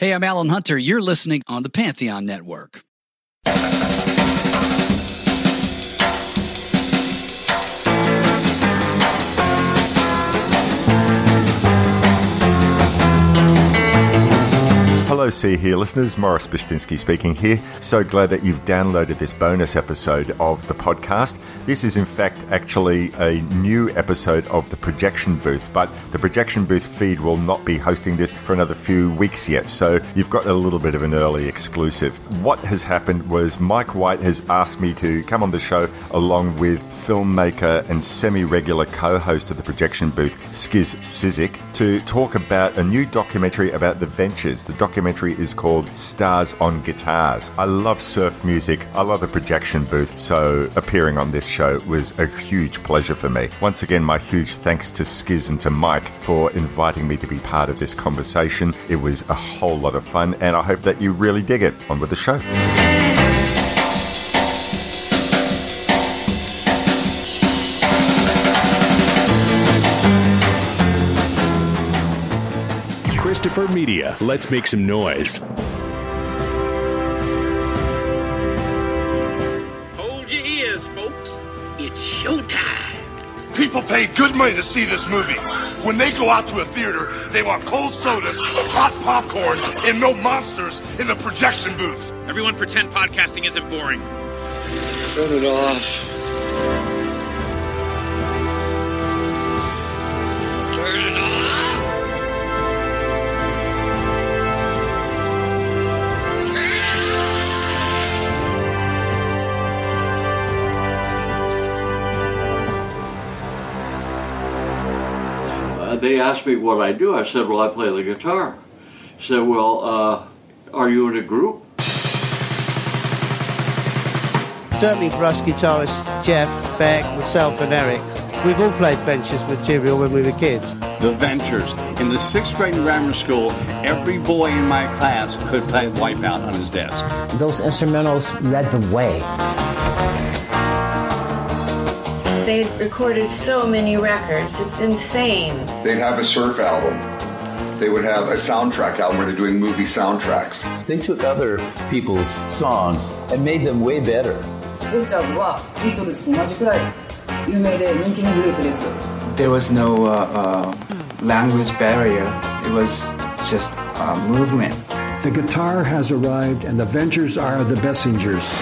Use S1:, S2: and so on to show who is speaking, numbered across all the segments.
S1: Hey, I'm Alan Hunter. You're listening on the Pantheon Network.
S2: Hello, See Here listeners. Morris Bishtinsky speaking here. So glad that you've downloaded this bonus episode of the podcast. This is, in fact, actually a new episode of the Projection Booth, but the Projection Booth feed will not be hosting this for another few weeks yet. So you've got a little bit of an early exclusive. What has happened was Mike White has asked me to come on the show along with filmmaker and semi regular co host of the Projection Booth, Skizz Cyzyk, to talk about a new documentary about the ventures. The documentary is called Stars on Guitars. I love surf music, I love the Projection Booth, so appearing on this show was a huge pleasure for me. Once again, my huge thanks to Skizz and to Mike for inviting me to be part of this conversation. It was a whole lot of fun, and I hope that you really dig it. On with the show.
S3: Christopher Media. Let's make some noise.
S4: Hold your ears, folks. It's showtime.
S5: People pay good money to see this movie. When they go out to a theater, they want cold sodas, hot popcorn, and no monsters in the projection booth.
S4: Everyone pretend podcasting isn't boring.
S5: Turn it off.
S6: They asked me what I do. I said, well, I play the guitar. Said, well, uh, are you in a group?
S7: Certainly for us guitarists, Jeff, Beck, myself and Eric, we've all played Ventures material when we were kids.
S8: The Ventures. In the sixth grade in grammar school, every boy in my class could play Wipeout on his desk.
S9: Those instrumentals led the way
S10: they recorded so many records. It's insane.
S11: They'd have a surf album. They would have a soundtrack album where they're doing movie soundtracks.
S12: They took other people's songs and made them way better.
S13: There was no uh, uh, language barrier. It was just a movement.
S14: The guitar has arrived and the ventures are the
S6: messengers.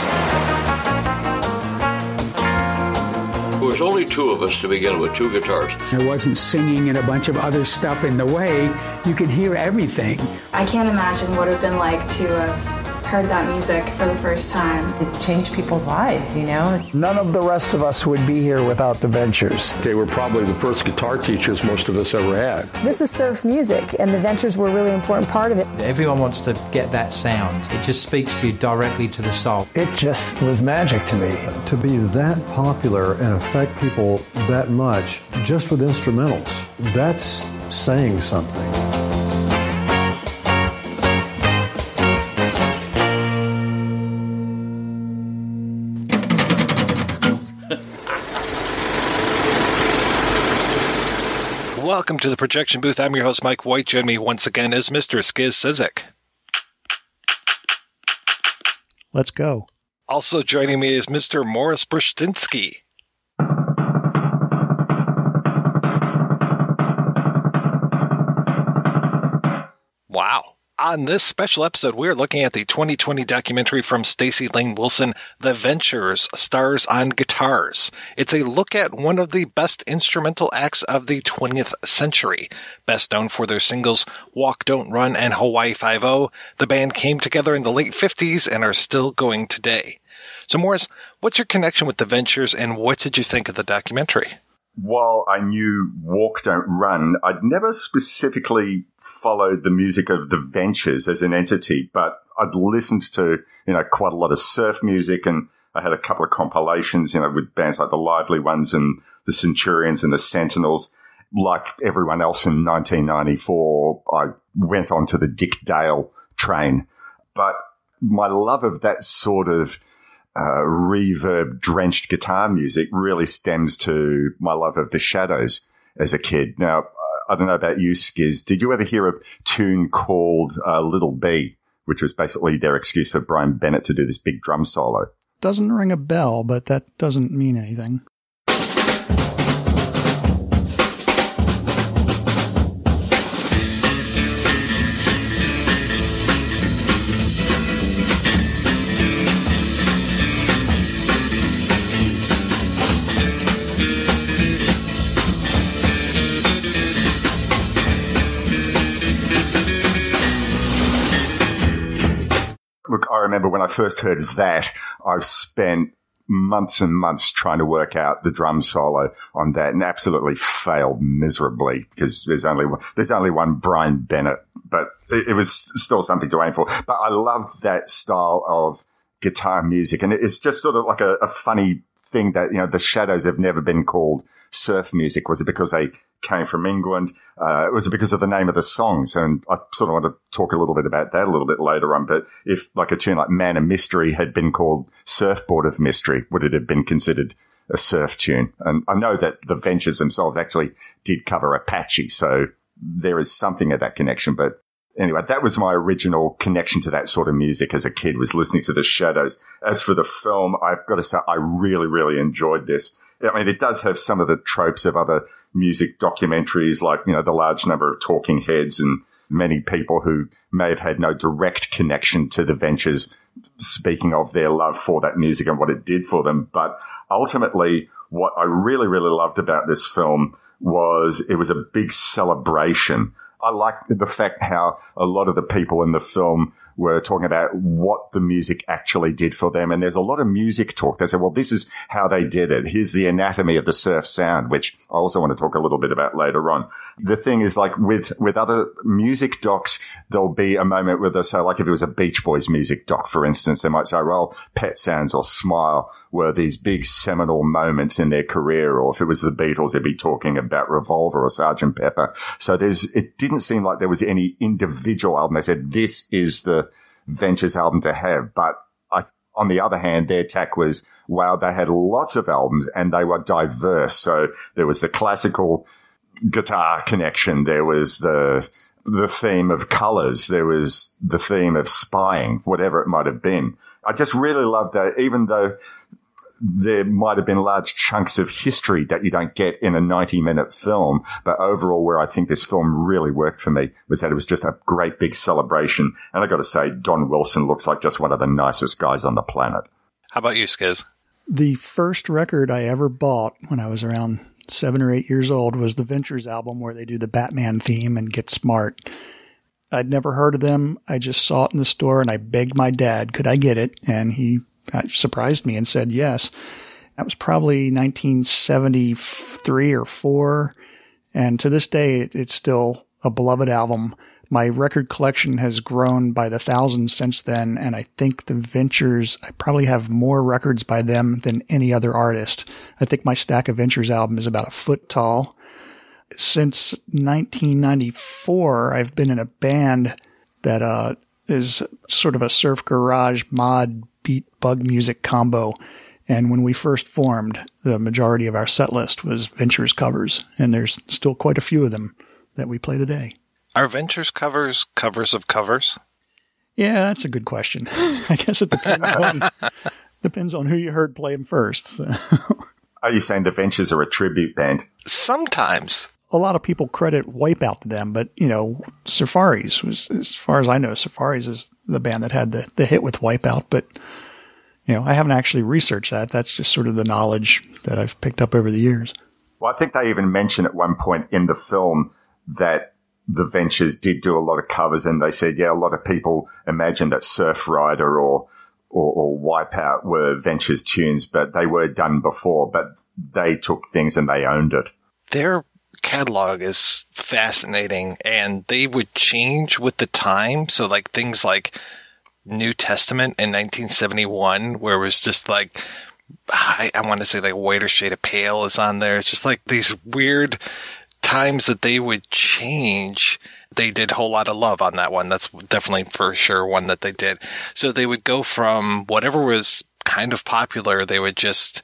S6: Was only two of us to begin with, two guitars.
S15: I wasn't singing and a bunch of other stuff in the way. You could hear everything.
S16: I can't imagine what it would have been like to have heard that music for the first time.
S17: It changed people's lives, you know?
S18: None of the rest of us would be here without the Ventures.
S19: They were probably the first guitar teachers most of us ever had.
S20: This is surf music, and the Ventures were a really important part of it.
S21: Everyone wants to get that sound. It just speaks to you directly to the soul.
S18: It just was magic to me.
S22: To be that popular and affect people that much just with instrumentals, that's saying something.
S23: Welcome to the projection booth. I'm your host, Mike White. Join me once again is Mr. Skizz Cyzyk.
S24: Let's go.
S23: Also joining me is Mr. Morris Brzezinski. On this special episode, we're looking at the 2020 documentary from Stacy Lane Wilson, The Ventures, Stars on Guitars. It's a look at one of the best instrumental acts of the 20th century. Best known for their singles Walk, Don't Run and Hawaii Five-O, the band came together in the late 50s and are still going today. So Morris, what's your connection with The Ventures and what did you think of the documentary?
S2: While I knew Walk Don't Run, I'd never specifically followed the music of the Ventures as an entity, but I'd listened to, you know, quite a lot of surf music and I had a couple of compilations, you know, with bands like the Lively Ones and the Centurions and the Sentinels. Like everyone else in 1994, I went onto the Dick Dale train, but my love of that sort of uh, reverb drenched guitar music really stems to my love of the Shadows as a kid. Now, I don't know about you, Skizz. Did you ever hear a tune called uh, Little B, which was basically their excuse for Brian Bennett to do this big drum solo?
S24: Doesn't ring a bell, but that doesn't mean anything.
S2: Remember when I first heard that, I've spent months and months trying to work out the drum solo on that and absolutely failed miserably because there's only one, there's only one Brian Bennett, but it, it was still something to aim for. But I loved that style of guitar music and it's just sort of like a, a funny thing that, you know, the Shadows have never been called surf music? Was it because they came from England? Uh, was it because of the name of the songs? And I sort of want to talk a little bit about that a little bit later on. But if like a tune like Man of Mystery had been called Surfboard of Mystery, would it have been considered a surf tune? And I know that the Ventures themselves actually did cover Apache. So there is something of that connection, but anyway, that was my original connection to that sort of music as a kid was listening to the Shadows. As for the film, I've got to say I really, really enjoyed this. I mean, it does have some of the tropes of other music documentaries, like, you know, the large number of talking heads and many people who may have had no direct connection to the ventures speaking of their love for that music and what it did for them. But ultimately, what I really, really loved about this film was it was a big celebration. I like the fact how a lot of the people in the film were talking about what the music actually did for them. And there's a lot of music talk. They said, well, this is how they did it. Here's the anatomy of the surf sound, which I also want to talk a little bit about later on. The thing is like with, with other music docs, there'll be a moment where they'll say, like if it was a Beach Boys music doc, for instance, they might say, well, Pet Sounds or Smile were these big seminal moments in their career. Or if it was the Beatles, they'd be talking about Revolver or Sergeant Pepper. So there's, it didn't seem like there was any individual album. They said, this is the Ventures album to have. But I, on the other hand, their tack was, wow, they had lots of albums and they were diverse. So there was the classical guitar connection. There was the, the theme of colors. There was the theme of spying, whatever it might have been. I just really loved that, even though there might have been large chunks of history that you don't get in a 90 minute film. But overall, where I think this film really worked for me was that it was just a great big celebration. And I got to say, Don Wilson looks like just one of the nicest guys on the planet.
S23: How about you, Skizz?
S24: The first record I ever bought when I was around seven or eight years old was the Ventures album where they do the Batman theme and Get Smart. I'd never heard of them. I just saw it in the store and I begged my dad, could I get it? And he uh, surprised me and said yes. That was probably 1973 or four. And to this day, it's still a beloved album. My record collection has grown by the thousands since then. And I think the Ventures, I probably have more records by them than any other artist. I think my stack of Ventures album is about a foot tall. Since 1994, I've been in a band that, uh, is sort of a surf garage mod beat bug music combo. And when we first formed, the majority of our set list was Ventures covers, and there's still quite a few of them that we play today.
S23: Are Ventures covers covers of covers?
S24: Yeah, that's a good question. I guess it depends on depends on who you heard play them first. So.
S2: Are you saying the Ventures are a tribute band?
S23: Sometimes.
S24: A lot of people credit Wipeout to them, but you know, Surfaris was, as far as I know, Surfaris is the band that had the, the hit with Wipeout, but you know, I haven't actually researched that. That's just sort of the knowledge that I've picked up over the years.
S2: Well, I think they even mention at one point in the film that the Ventures did do a lot of covers, and they said, yeah, a lot of people imagined that Surf Rider or or, or Wipeout were Ventures tunes, but they were done before. But they took things and they owned it.
S23: Their catalog is fascinating, and they would change with the time. So, like things like New Testament in 1971, where it was just like, I, I want to say like Whiter Shade of Pale is on there. It's just like these weird times that they would change. They did a whole lot of love on that one. That's definitely for sure one that they did. So they would go from whatever was kind of popular, they would just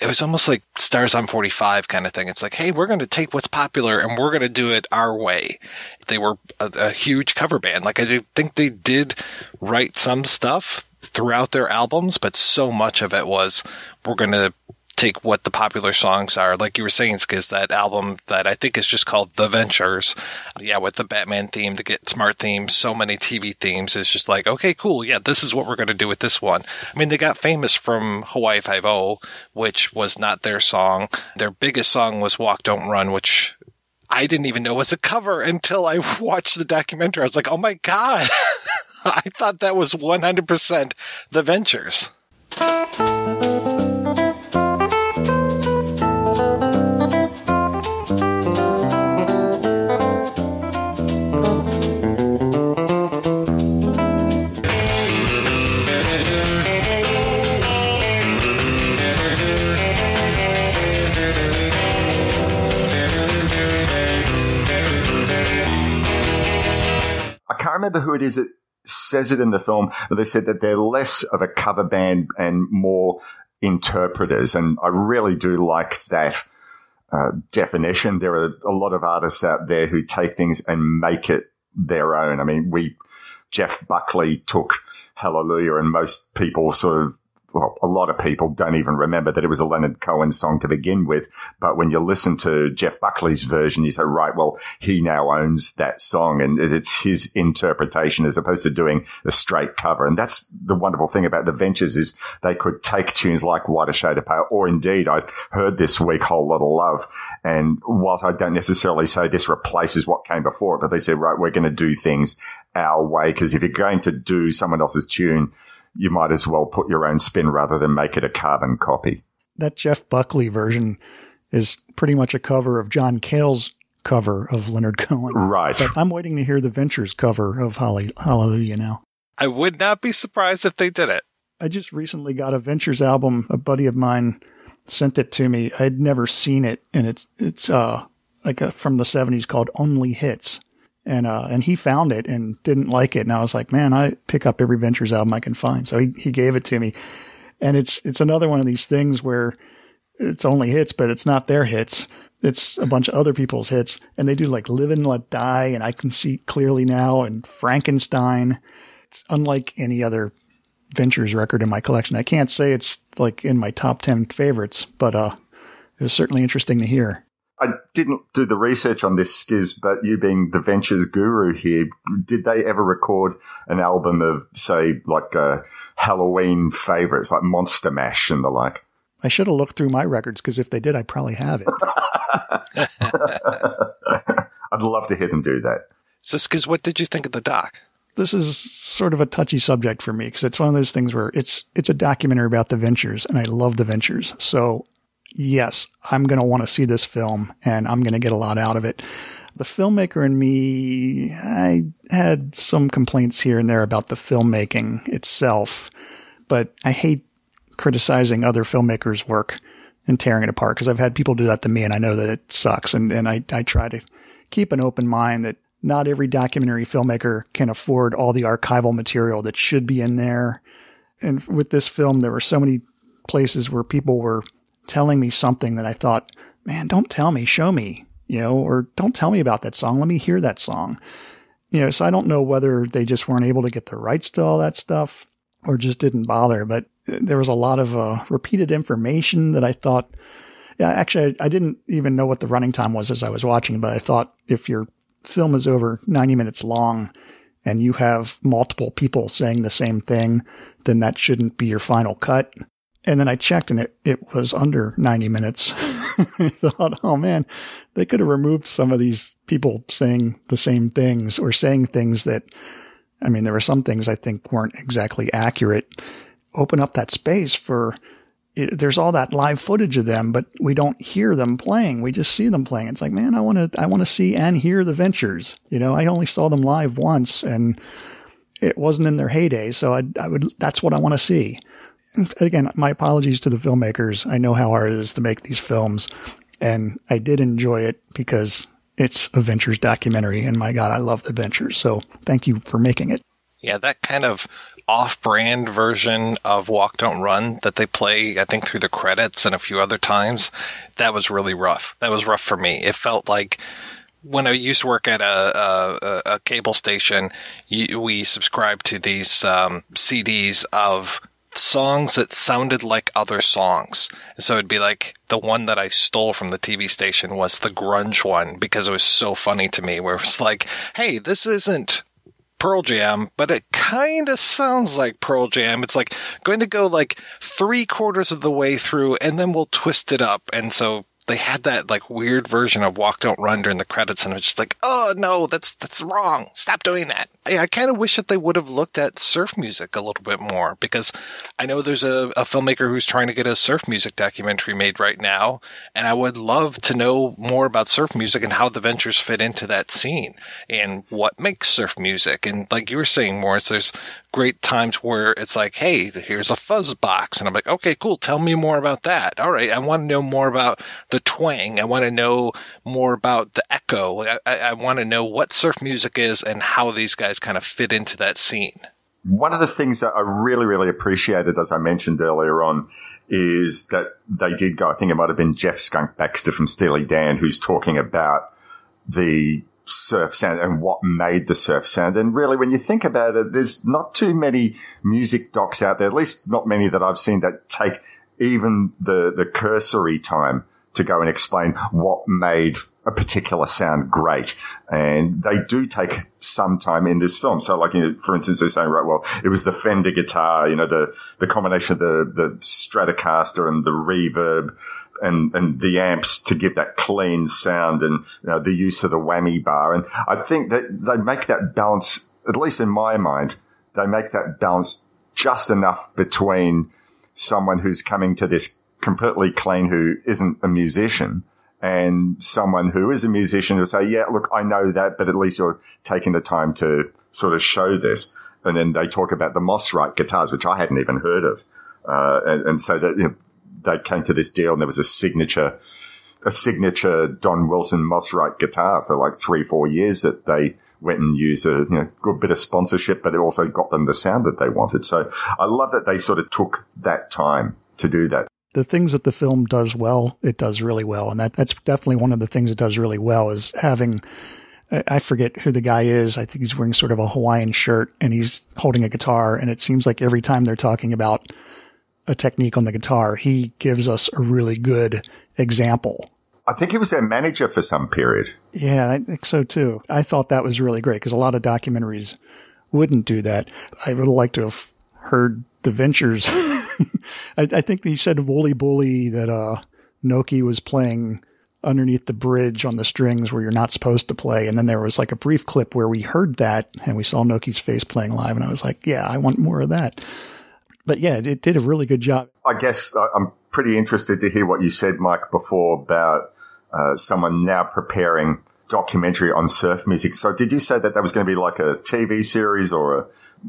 S23: it was almost like Stars on 45 kind of thing. It's like, hey, we're going to take what's popular and we're going to do it our way. They were a, a huge cover band. Like, I think they did write some stuff throughout their albums, but so much of it was, we're going to take what the popular songs are. Like you were saying, Skizz, that album that I think is just called The Ventures. Yeah, with the Batman theme, the Get Smart theme, so many TV themes. It's just like, okay, cool. Yeah, this is what we're going to do with this one. I mean, they got famous from Hawaii Five-O, which was not their song. Their biggest song was Walk Don't Run, which I didn't even know was a cover until I watched the documentary. I was like, oh my God. I thought that was 100% The Ventures.
S2: Remember who it is that says it in the film, but they said that they're less of a cover band and more interpreters. And I really do like that uh, definition. There are a lot of artists out there who take things and make it their own. I mean, we, Jeff Buckley took Hallelujah and most people sort of well, a lot of people don't even remember that it was a Leonard Cohen song to begin with. But when you listen to Jeff Buckley's version, you say, right, well, he now owns that song and it's his interpretation as opposed to doing a straight cover. And that's the wonderful thing about the ventures is they could take tunes like Whiter Shade of Pale, or indeed I heard this week Whole Lot of Love. And whilst I don't necessarily say this replaces what came before it, but they said, right, we're going to do things our way. Cause if you're going to do someone else's tune, you might as well put your own spin rather than make it a carbon copy.
S24: That Jeff Buckley version is pretty much a cover of John Cale's cover of Leonard Cohen.
S2: Right.
S24: But I'm waiting to hear the Ventures cover of Holly, Hallelujah now.
S23: I would not be surprised if they did it.
S24: I just recently got a Ventures album. A buddy of mine sent it to me. I'd never seen it, and it's it's uh like a, from the 70s called Only Hits and uh, and he found it and didn't like it, and I was like, man, I pick up every Ventures album I can find. So he he gave it to me, and it's it's another one of these things where it's only hits, but it's not their hits. It's a bunch of other people's hits, and they do like "Live and Let Die," and I can see clearly now, and Frankenstein. It's unlike any other Ventures record in my collection. I can't say it's like in my top ten favorites, but uh, it was certainly interesting to hear.
S2: I didn't do the research on this, Skizz, but you being the ventures guru here, did they ever record an album of, say, like uh, Halloween favorites, like Monster Mash and the like?
S24: I should have looked through my records because if they did, I probably have it.
S2: I'd love to hear them do that.
S23: So, Skizz, what did you think of the doc?
S24: This is sort of a touchy subject for me because it's one of those things where it's it's a documentary about the ventures, and I love the ventures. So yes, I'm going to want to see this film and I'm going to get a lot out of it. The filmmaker and me, I had some complaints here and there about the filmmaking itself, but I hate criticizing other filmmakers' work and tearing it apart because I've had people do that to me and I know that it sucks. And, and I, I try to keep an open mind that not every documentary filmmaker can afford all the archival material that should be in there. And with this film, there were so many places where people were telling me something that I thought, man, don't tell me, show me, you know, or don't tell me about that song. Let me hear that song. You know, so I don't know whether they just weren't able to get the rights to all that stuff or just didn't bother, but there was a lot of uh, repeated information that I thought, yeah, actually, I, I didn't even know what the running time was as I was watching, but I thought if your film is over 90 minutes long and you have multiple people saying the same thing, then that shouldn't be your final cut. And then I checked and it, it was under 90 minutes. I thought, oh man, they could have removed some of these people saying the same things or saying things that, I mean, there were some things I think weren't exactly accurate. Open up that space for, it, there's all that live footage of them, but we don't hear them playing. We just see them playing. It's like, man, I want to, I want to see and hear the ventures. You know, I only saw them live once and it wasn't in their heyday. So I, I would, that's what I want to see again, my apologies to the filmmakers. I know how hard it is to make these films, and I did enjoy it because it's a Ventures documentary, and my God, I love the Ventures. So thank you for making it.
S23: Yeah, that kind of off-brand version of Walk Don't Run that they play, I think through the credits and a few other times, that was really rough. That was rough for me. It felt like when I used to work at a a, a cable station, you, we subscribed to these um, CDs of songs that sounded like other songs. So it'd be like the one that I stole from the TV station was the grunge one because it was so funny to me where it was like, Hey, this isn't Pearl Jam, but it kind of sounds like Pearl Jam. It's like going to go like three quarters of the way through and then we'll twist it up. And so they had that like weird version of Walk Don't Run during the credits, and it was just like, oh no, that's that's wrong. Stop doing that. I, I kind of wish that they would have looked at surf music a little bit more because I know there's a, a filmmaker who's trying to get a surf music documentary made right now, and I would love to know more about surf music and how the ventures fit into that scene and what makes surf music. And like you were saying, Morris, there's great times where it's like, hey, here's a fuzz box. And I'm like, okay, cool. Tell me more about that. All right. I want to know more about the twang. I want to know more about the echo. I, I, I want to know what surf music is and how these guys kind of fit into that scene.
S2: One of the things that I really, really appreciated, as I mentioned earlier on, is that they did go, I think it might have been Jeff Skunk Baxter from Steely Dan, who's talking about the surf sound and what made the surf sound. And really, when you think about it, there's not too many music docs out there, at least not many that I've seen that take even the, the cursory time to go and explain what made a particular sound great. And they do take some time in this film. So like, you know, for instance, they're saying, right, well, it was the Fender guitar, you know, the, the combination of the, the Stratocaster and the reverb and, and the amps to give that clean sound and you know, the use of the whammy bar. And I think that they make that balance, at least in my mind, they make that balance just enough between someone who's coming to this completely clean who isn't a musician and someone who is a musician who say, yeah, look, I know that, but at least you're taking the time to sort of show this. And then they talk about the Mosrite guitars, which I hadn't even heard of. Uh, and, and, so that, you know, they came to this deal and there was a signature, a signature Don Wilson Mosrite guitar for like three, four years that they went and used a you know, good bit of sponsorship, but it also got them the sound that they wanted. So I love that they sort of took that time to do that.
S24: The things that the film does well, it does really well. And that, that's definitely one of the things it does really well is having I forget who the guy is. I think he's wearing sort of a Hawaiian shirt and he's holding a guitar. And it seems like every time they're talking about a technique on the guitar, he gives us a really good example.
S2: I think he was their manager for some period.
S24: Yeah, I think so too. I thought that was really great because a lot of documentaries wouldn't do that. I would like to have heard the Ventures. I, I, think he said Wooly Bully that uh, Nokie was playing underneath the bridge on the strings where you're not supposed to play. And then there was like a brief clip where we heard that and we saw Nokie's face playing live. And I was like, yeah, I want more of that but yeah, it did a really good job.
S2: I guess I'm pretty interested to hear what you said, Mike, before about uh, someone now preparing documentary on surf music. So did you say that that was going to be like a TV series or a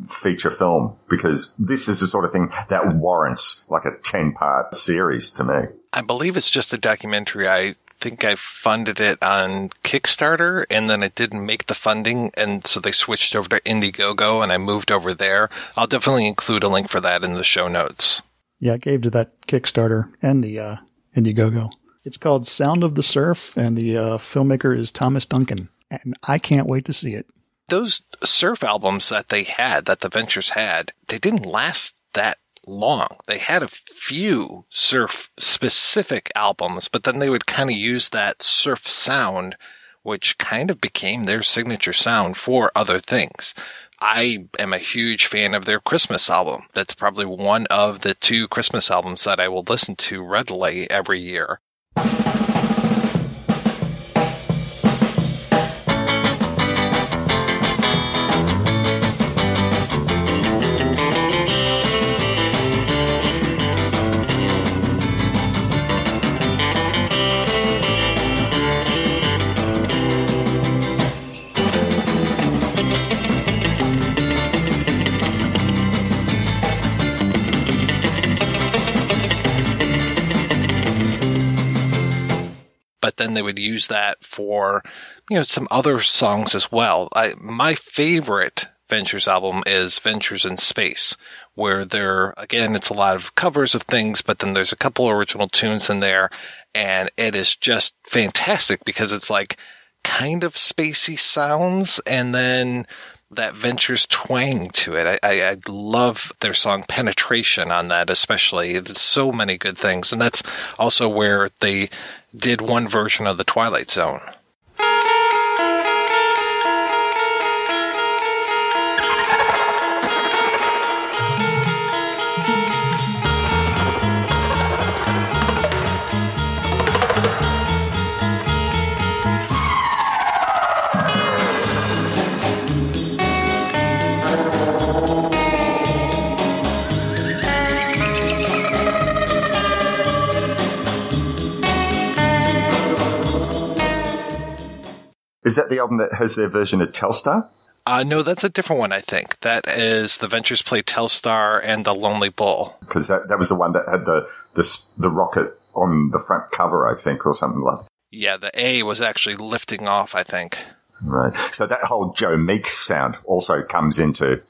S2: feature film? Because this is the sort of thing that warrants like a 10 part series to me.
S23: I believe it's just a documentary. I think I funded it on Kickstarter and then it didn't make the funding. And so they switched over to Indiegogo and I moved over there. I'll definitely include a link for that in the show notes.
S24: Yeah, I gave to that Kickstarter and the uh, Indiegogo. It's called Sound of the Surf and the uh, filmmaker is Thomas Duncan. And I can't wait to see it.
S23: Those surf albums that they had, that the Ventures had, they didn't last that long. They had a few surf specific albums, but then they would kind of use that surf sound, which kind of became their signature sound for other things. I am a huge fan of their Christmas album. That's probably one of the two Christmas albums that I will listen to readily every year. They would use that for, you know, some other songs as well. I, my favorite Ventures album is Ventures in Space, where there, again, it's a lot of covers of things, but then there's a couple original tunes in there, and it is just fantastic because it's like kind of spacey sounds, and then that Ventures twang to it. I, I, I, love their song Penetration on that, especially. There's so many good things. And that's also where they did one version of the Twilight Zone.
S2: Is that the album that has their version of Telstar?
S23: Uh, no, that's a different one, I think. That is the Ventures Play Telstar and the Lonely Bull.
S2: Because that, that was the one that had the, the, the rocket on the front cover, I think, or something like that.
S23: Yeah, the A was actually lifting off, I think.
S2: Right. So that whole Joe Meek sound also comes into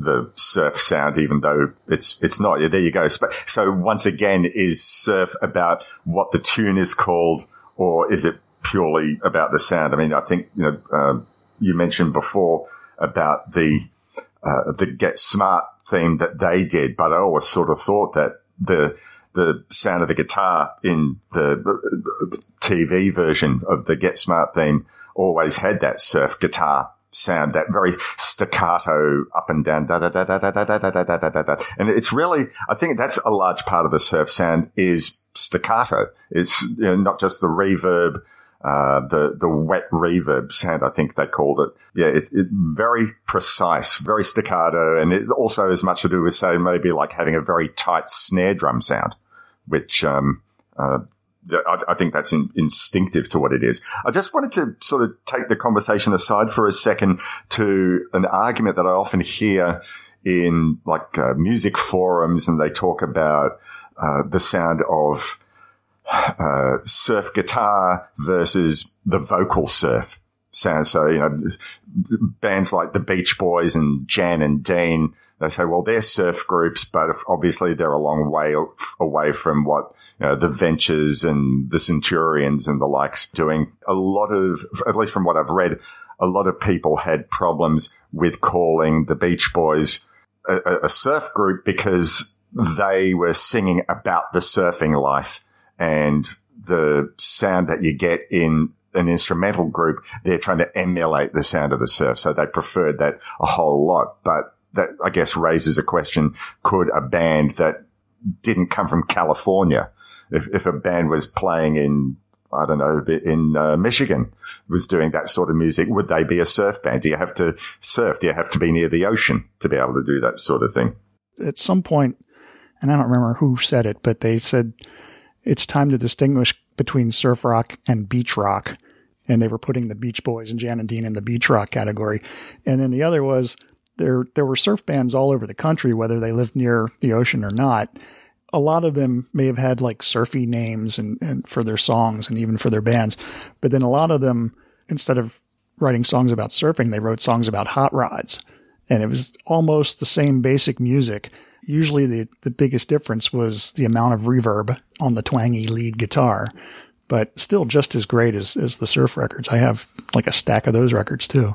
S2: the surf sound, even though it's it's not. Yeah, there you go. So once again, is surf about what the tune is called, or is it purely about the sound. I mean, I think you know uh, you mentioned before about the uh, the Get Smart theme that they did, but I always sort of thought that the the sound of the guitar in the TV version of the Get Smart theme always had that surf guitar sound, that very staccato up and down, da da da da da da da da da da da. And it's really, I think that's a large part of the surf sound is staccato. It's not just the reverb uh, the the wet reverb sound, I think they called it. Yeah, it's it, very precise, very staccato, and it also has much to do with say maybe like having a very tight snare drum sound, which um, uh, I, think that's in, instinctive to what it is. I just wanted to sort of take the conversation aside for a second to an argument that I often hear in like uh, music forums, and they talk about uh, the sound of uh, surf guitar versus the vocal surf sound. So, you know, bands like the Beach Boys and Jan and Dean, they say, well, they're surf groups, but obviously they're a long way away from what you know, the Ventures and the Centurions and the likes doing. A lot of, at least from what I've read, a lot of people had problems with calling the Beach Boys a, a surf group because they were singing about the surfing life and the sound that you get in an instrumental group, they're trying to emulate the sound of the surf. So they preferred that a whole lot. But that, I guess, raises a question. Could a band that didn't come from California, if, if a band was playing in, I don't know, in uh, Michigan, was doing that sort of music, would they be a surf band? Do you have to surf? Do you have to be near the ocean to be able to do that sort of thing?
S24: At some point, and I don't remember who said it, but they said it's time to distinguish between surf rock and beach rock. And they were putting the Beach Boys and Jan and Dean in the beach rock category. And then the other was there, there were surf bands all over the country, whether they lived near the ocean or not. A lot of them may have had like surfy names and, and for their songs and even for their bands. But then a lot of them, instead of writing songs about surfing, they wrote songs about hot rods. And it was almost the same basic music Usually the, the biggest difference was the amount of reverb on the twangy lead guitar, but still just as great as, as the surf records. I have like a stack of those records too.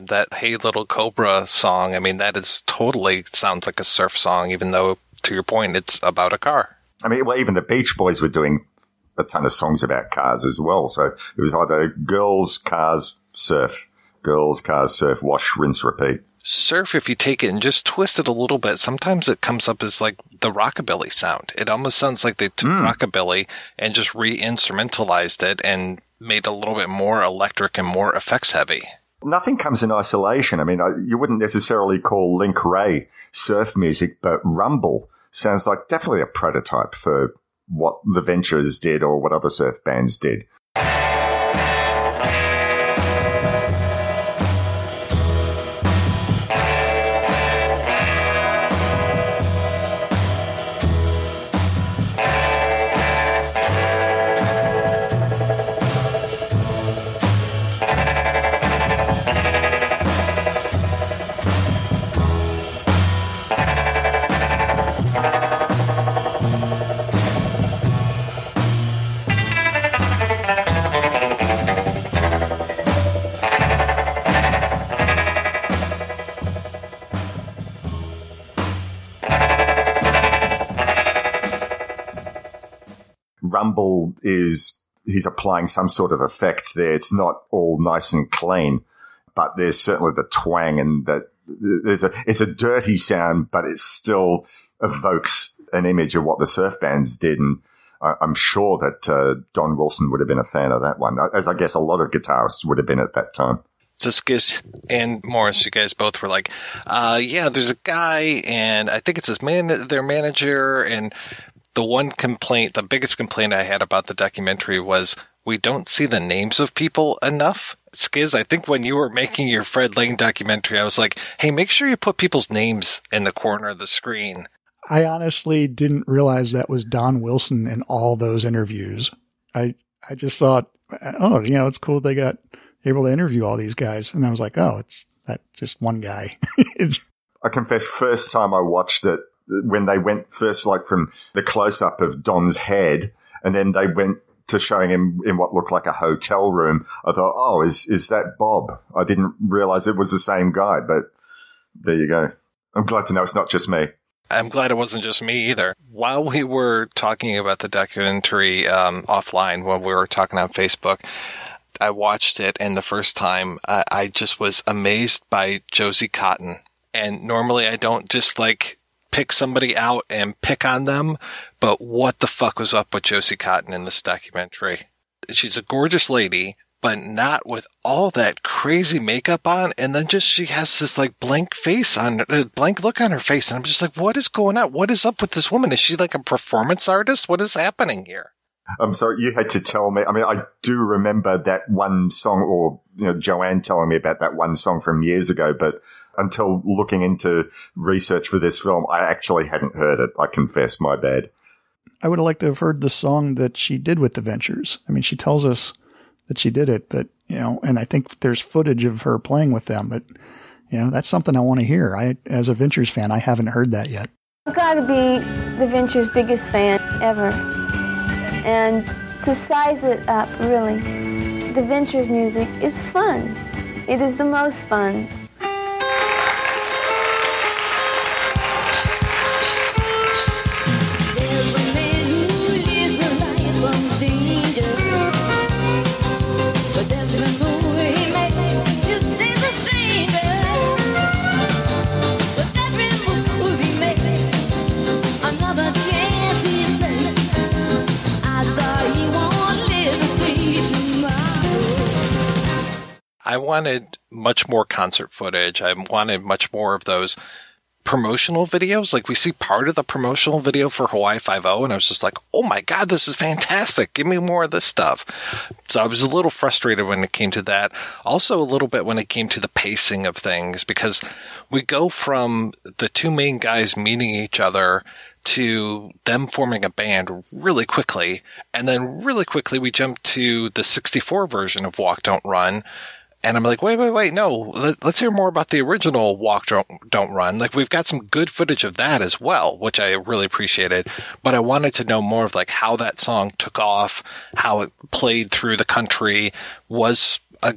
S23: That Hey Little Cobra song, I mean, that is totally sounds like a surf song, even though, to your point, it's about a car.
S2: I mean, well, even the Beach Boys were doing a ton of songs about cars as well. So it was either girls, cars, surf, girls, cars, surf, wash, rinse, repeat
S23: surf, if you take it and just twist it a little bit, sometimes it comes up as like the rockabilly sound. It almost sounds like they took mm. rockabilly and just re instrumentalized it and made a little bit more electric and more effects heavy.
S2: Nothing comes in isolation. I mean, you wouldn't necessarily call Link Wray surf music, but Rumble sounds like definitely a prototype for what the Ventures did or what other surf bands did. Is he's applying some sort of effects there. It's not all nice and clean, but there's certainly the twang and that there's a it's a dirty sound, but it still evokes an image of what the surf bands did. And I'm sure that uh, Don Wilson would have been a fan of that one, as I guess a lot of guitarists would have been at that time.
S23: Skizz and Morris, you guys both were like, uh, yeah, there's a guy, and I think it's his man, their manager. And the one complaint, the biggest complaint I had about the documentary was we don't see the names of people enough. Skizz, I think when you were making your Fred Lane documentary, I was like, hey, make sure you put people's names in the corner of the screen.
S24: I honestly didn't realize that was Don Wilson in all those interviews. I I just thought, oh, you know, it's cool they got able to interview all these guys, and I was like, oh, it's that just one guy.
S2: I confess, first time I watched it, when they went first, like from the close up of Don's head, and then they went to showing him in what looked like a hotel room. I thought, oh, is is that Bob? I didn't realize it was the same guy, but there you go. I'm glad to know it's not just me.
S23: I'm glad it wasn't just me either. While we were talking about the documentary um, offline, when we were talking on Facebook, I watched it, and the first time uh, I just was amazed by Josie Cotton. And normally I don't just like pick somebody out and pick on them, but what the fuck was up with Josie Cotton in this documentary? She's a gorgeous lady, but not with all that crazy makeup on. And then just she has this like blank face on, uh, blank look on her face. And I'm just like, what is going on? What is up with this woman? Is she like a performance artist? What is happening here?
S2: I'm sorry, you had to tell me. I mean, I do remember that one song, or you know, Joanne telling me about that one song from years ago, but until looking into research for this film, I actually hadn't heard it. I confess, my bad.
S24: I would have liked to have heard the song that she did with the Ventures. I mean, she tells us that she did it, but you know, and I think there's footage of her playing with them, but you know, that's something I want to hear. I, as a Ventures fan, I haven't heard that yet.
S25: I've got to be the Ventures' biggest fan ever. And to size it up, really, the Ventures music is fun. It is the most fun.
S23: I wanted much more concert footage. I wanted much more of those promotional videos. Like we see part of the promotional video for Hawaii Five O, and I was just like, "Oh my god, this is fantastic! Give me more of this stuff." So I was a little frustrated when it came to that. Also, a little bit when it came to the pacing of things because we go from the two main guys meeting each other to them forming a band really quickly, and then really quickly we jump to the 64 version of Walk Don't Run and I'm like, wait, wait, wait, no, Let, us hear more about the original Walk Don't, Don't Run. Like we've got some good footage of that as well, which I really appreciated. But I wanted to know more of like how that song took off, how it played through the country. Was a,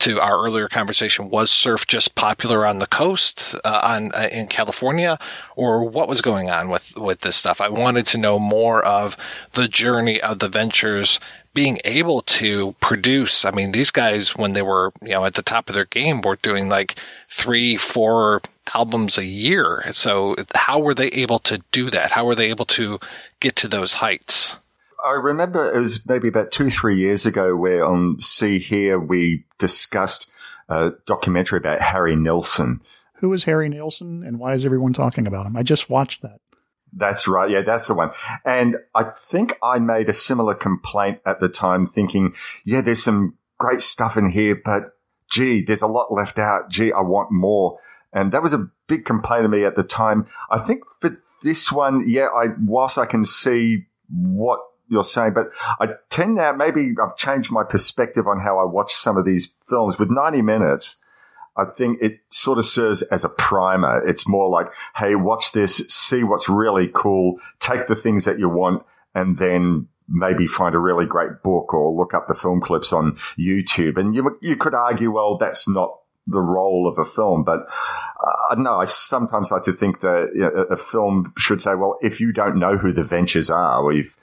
S23: to our earlier conversation, was surf just popular on the coast, uh, on uh, in California, or what was going on with with this stuff? I wanted to know more of the journey of the ventures being able to produce. I mean, these guys, when they were, you know, at the top of their game, were doing like three, four albums a year. So how were they able to do that? How were they able to get to those heights?
S2: I remember it was maybe about two, three years ago where on See Here we discussed a documentary about Harry Nilsson.
S24: Who is Harry Nilsson and why is everyone talking about him? I just watched that.
S2: That's right. Yeah, that's the one. And I think I made a similar complaint at the time thinking, yeah, there's some great stuff in here, but gee, there's a lot left out. Gee, I want more. And that was a big complaint of me at the time. I think for this one, yeah, I, whilst I can see what you're saying, but I tend now, maybe I've changed my perspective on how I watch some of these films with 90 minutes. I think it sort of serves as a primer. It's more like, hey, watch this, see what's really cool, take the things that you want, and then maybe find a really great book or look up the film clips on YouTube. And you, you could argue, well, that's not the role of a film, but uh, no, I sometimes like to think that you know, a film should say, well, if you don't know who the Ventures are, if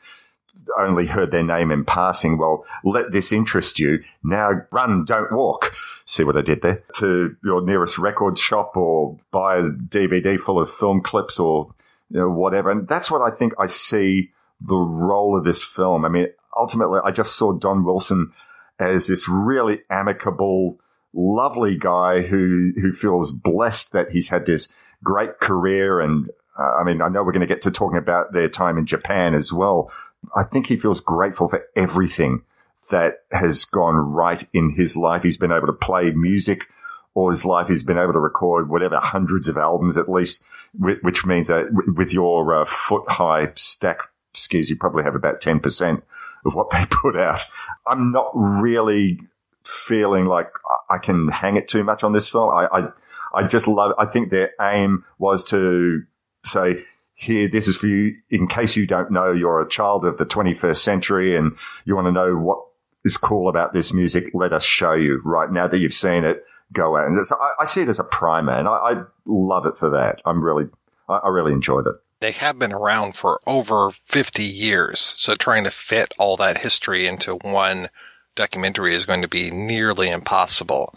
S2: only heard their name in passing. Well, let this interest you. Now run, don't walk. See what I did there? To your nearest record shop or buy a DVD full of film clips or you know, whatever. And that's what I think I see the role of this film. I mean, ultimately, I just saw Don Wilson as this really amicable, lovely guy who, who feels blessed that he's had this great career. And uh, I mean, I know we're going to get to talking about their time in Japan as well. I think he feels grateful for everything that has gone right in his life. He's been able to play music all his life. He's been able to record whatever hundreds of albums at least, which means that with your uh, foot high stack Skizz, you probably have about 10% of what they put out. I'm not really feeling like I can hang it too much on this film. I, I, I just love, I think their aim was to say, here, this is for you. In case you don't know, you're a child of the 21st century and you want to know what is cool about this music. Let us show you right now that you've seen it. Go out. And I, I, see it as a primer and I, I, love it for that. I'm really, I, I really enjoyed it
S23: they have been around for over 50 years. So trying to fit all that history into one documentary is going to be nearly impossible.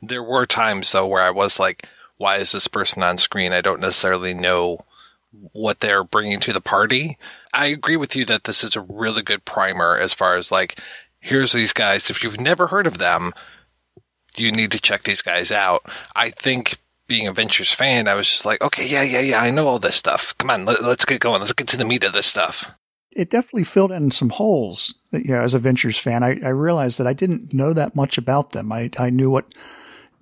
S23: There were times though where I was like, why is this person on screen? I don't necessarily know what they're bringing to the party. I agree with you that this is a really good primer as far as like, here's these guys. If you've never heard of them, you need to check these guys out. I think being a Ventures fan, I was just like, okay, yeah, yeah, yeah, I know all this stuff. Come on, let, us get going. Let's get to the meat of this stuff.
S24: It definitely filled in some holes. Know, as a Ventures fan, I, I realized that I didn't know that much about them. I, I knew what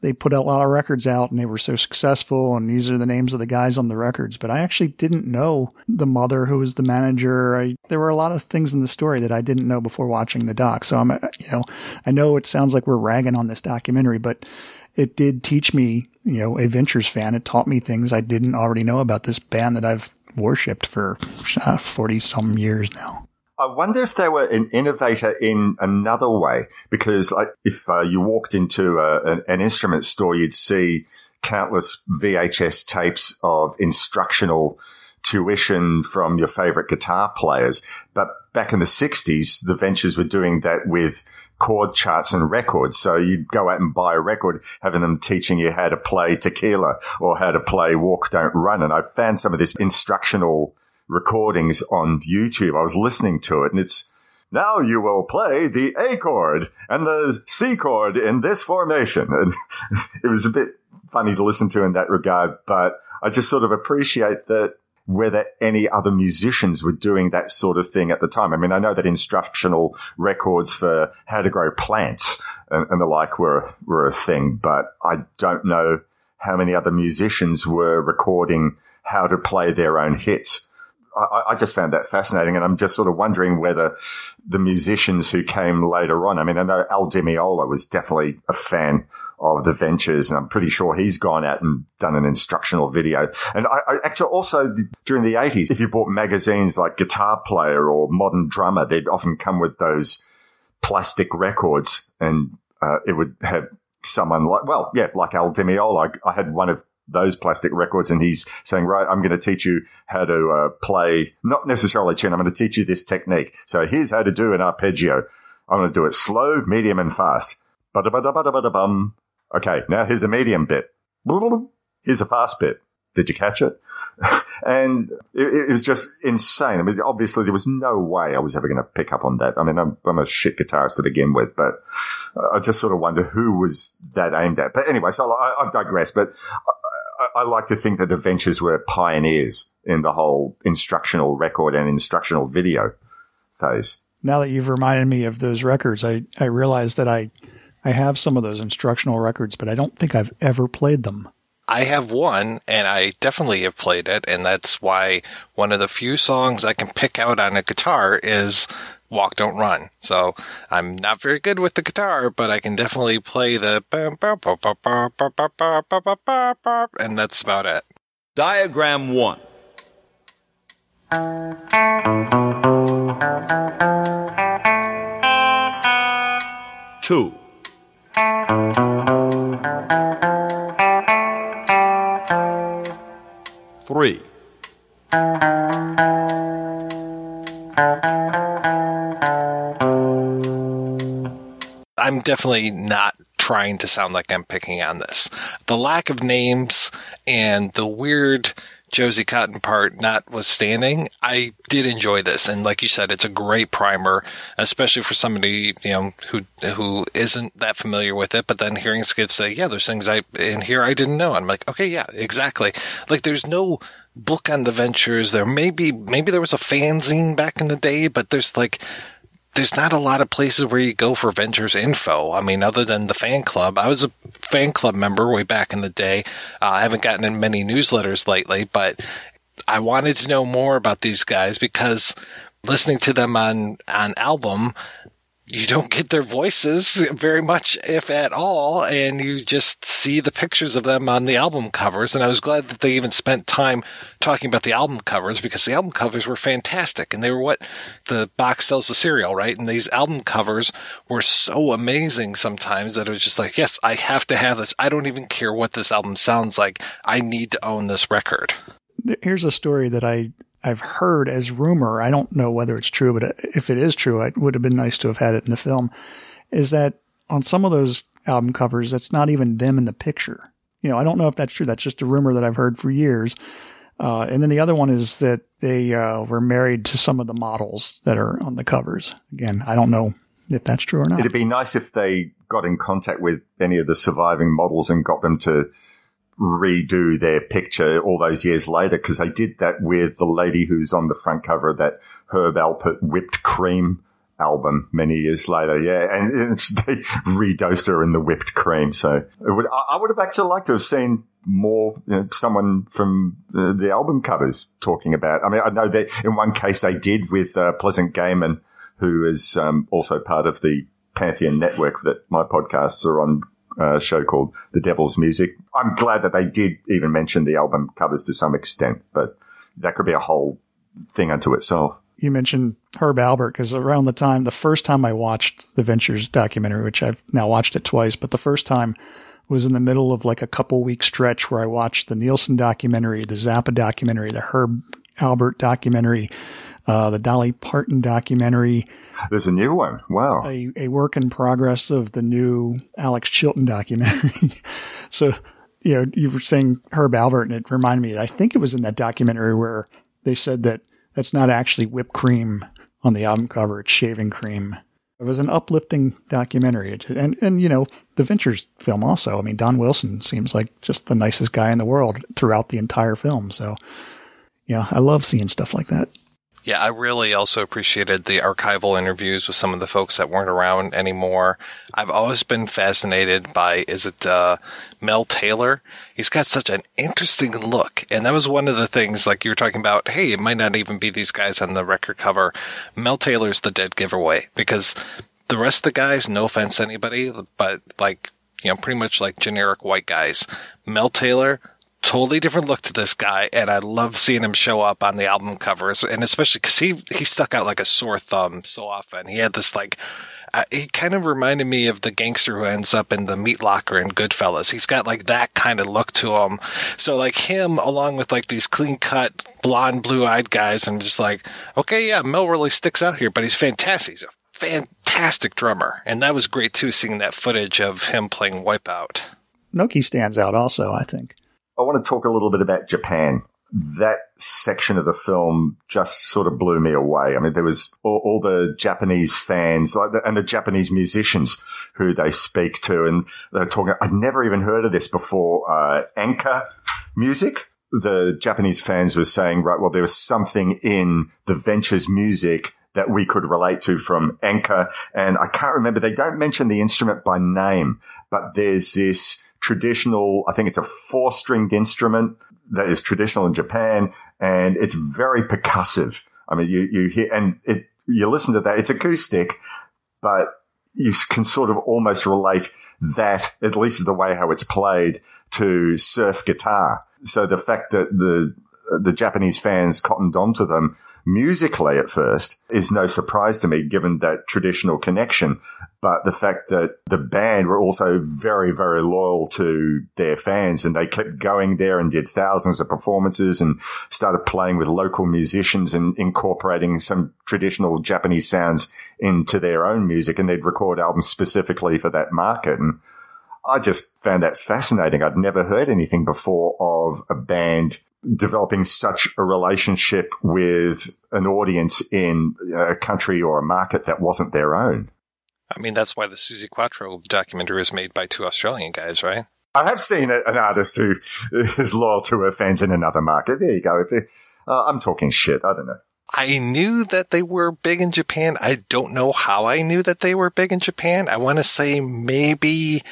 S24: they put a lot of records out and they were so successful and these are the names of the guys on the records but i actually didn't know the mother who was the manager. I, there were a lot of things in the story that i didn't know before watching the doc. So i'm uh, you know i know it sounds like we're ragging on this documentary but it did teach me you know a ventures fan. It taught me things i didn't already know about this band that i've worshipped for uh, 40 some years now
S2: I wonder if they were an innovator in another way, because like, if uh, you walked into a, an, an instrument store, you'd see countless VHS tapes of instructional tuition from your favorite guitar players. But back in the 60s, the ventures were doing that with chord charts and records. So you'd go out and buy a record, having them teaching you how to play tequila or how to play walk, don't run. And I found some of this instructional recordings on YouTube. I was listening to it and it's, now you will play the A chord and the C chord in this formation. And it was a bit funny to listen to in that regard, but I just sort of appreciate that whether any other musicians were doing that sort of thing at the time. I mean, I know that instructional records for how to grow plants and, and the like were, were a thing, but I don't know how many other musicians were recording how to play their own hits I, I, just found that fascinating, and I'm just sort of wondering whether the musicians who came later on. I mean, I know Al Di Meola was definitely a fan of the Ventures, and I'm pretty sure he's gone out and done an instructional video. And I, I actually also during the 80s, if you bought magazines like Guitar Player or Modern Drummer, they'd often come with those plastic records, and uh, it would have someone like, well, yeah, like Al Di Meola. I, I had one of those plastic records and he's saying, right, I'm going to teach you how to uh, play, not necessarily tune. I'm going to teach you this technique. So here's how to do an arpeggio. I'm going to do it slow, medium and fast. Ba-da-ba-da-ba-da-ba-da-bum. Okay. Now here's a medium bit. Here's a fast bit. Did you catch it? and it, it, was just insane. I mean, obviously there was no way I was ever going to pick up on that. I mean, I'm, I'm, a shit guitarist to begin with, but I just sort of wonder who was that aimed at. But anyway, so I, have digressed, but I, I, like to think that the Ventures were pioneers in the whole instructional record and instructional video phase.
S24: Now that you've reminded me of those records, I, I realize that I, I have some of those instructional records, but I don't think I've ever played them.
S23: I have one, and I definitely have played it, and that's why one of the few songs I can pick out on a guitar is Walk Don't Run. So I'm not very good with the guitar, but I can definitely play the and that's about it.
S26: Diagram 1
S23: 2 Definitely not trying to sound like I'm picking on this. The lack of names and the weird Josie Cotton part notwithstanding, I did enjoy this. And like you said, it's a great primer, especially for somebody, you know, who, who isn't that familiar with it. But then hearing Skizz say, yeah, there's things I, in here I didn't know. I'm like, okay, yeah, exactly. Like there's no book on the ventures. There may be, maybe there was a fanzine back in the day, but there's like, there's not a lot of places where you go for Ventures info. I mean, other than the fan club. I was a fan club member way back in the day. Uh, I haven't gotten in many newsletters lately, but I wanted to know more about these guys because listening to them on on album you don't get their voices very much, if at all, and you just see the pictures of them on the album covers. And I was glad that they even spent time talking about the album covers because the album covers were fantastic and they were what the box sells the cereal, right? And these album covers were so amazing sometimes that it was just like, yes, I have to have this. I don't even care what this album sounds like. I need to own this record.
S24: Here's a story that I I've heard as rumor. I don't know whether it's true, but if it is true, it would have been nice to have had it in the film. Is that on some of those album covers, that's not even them in the picture. You know, I don't know if that's true. That's just a rumor that I've heard for years. Uh, and then the other one is that they uh, were married to some of the models that are on the covers. Again, I don't know if that's true or not.
S2: It'd be nice if they got in contact with any of the surviving models and got them to redo their picture all those years later because they did that with the lady who's on the front cover of that Herb Alpert whipped cream album many years later. Yeah, and they redosed her in the whipped cream. So would, I would have actually liked to have seen more you know, someone from the, the, album covers talking about. I mean, I know that in one case they did with uh, Pleasant Gehman, who is um, also part of the Pantheon network that my podcasts are on uh, show called The Devil's Music. I'm glad that they did even mention the album covers to some extent, but that could be a whole thing unto itself.
S24: You mentioned Herb Alpert because around the time, the first time I watched the Ventures documentary, which I've now watched it twice, but the first time was in the middle of like a couple week stretch where I watched the Nilsson documentary, the Zappa documentary, the Herb Alpert documentary, uh, the Dolly Parton documentary.
S2: There's a new one. Wow.
S24: A, a work in progress of the new Alex Chilton documentary. so, you know, you were saying Herb Alpert and it reminded me, I think it was in that documentary where they said that that's not actually whipped cream on the album cover. It's shaving cream. It was an uplifting documentary. And, and, you know, the Ventures film also. I mean, Don Wilson seems like just the nicest guy in the world throughout the entire film. So, yeah, I love seeing stuff like that.
S23: Yeah, I really also appreciated the archival interviews with some of the folks that weren't around anymore. I've always been fascinated by, is it, uh, Mel Taylor? He's got such an interesting look. And that was one of the things, like you were talking about, hey, it might not even be these guys on the record cover. Mel Taylor's the dead giveaway because the rest of the guys, no offense to anybody, but like, you know, pretty much like generic white guys. Mel Taylor, totally different look to this guy, and I love seeing him show up on the album covers, and especially because he he stuck out like a sore thumb so often. He had this like. Uh, he kind of reminded me of the gangster who ends up in the meat locker in Goodfellas. He's got like that kind of look to him. So like him, along with like these clean cut, blonde, blue eyed guys, I'm just like, okay, yeah, Mel really sticks out here, but he's fantastic. He's a fantastic drummer, and that was great too, seeing that footage of him playing Wipeout.
S24: Nokie stands out also, I think.
S2: I want to talk a little bit about Japan. That section of the film just sort of blew me away. I mean, there was all, all the Japanese fans like the, and the Japanese musicians who they speak to, and they're talking. I'd never even heard of this before. Uh, Enka music. The Japanese fans were saying, right, well, there was something in the Ventures music that we could relate to from Enka. And I can't remember, they don't mention the instrument by name, but there's this traditional, I think it's a four stringed instrument that is traditional in Japan and it's very percussive. I mean, you, you hear, and it, you listen to that, it's acoustic, but you can sort of almost relate that, at least the way how it's played, to surf guitar. So the fact that the, the Japanese fans cottoned onto them musically at first is no surprise to me given that traditional connection. But the fact that the band were also very, very loyal to their fans and they kept going there and did thousands of performances and started playing with local musicians and incorporating some traditional Japanese sounds into their own music. And they'd record albums specifically for that market. And I just found that fascinating. I'd never heard anything before of a band developing such a relationship with an audience in a country or a market that wasn't their own.
S23: I mean, that's why the Suzi Quatro documentary was made by two Australian guys, right?
S2: I have seen a, an artist who is loyal to her fans in another market. There you go. Uh, I'm talking shit. I don't know.
S23: I knew that they were big in Japan. I don't know how I knew that they were big in Japan. I want to say maybe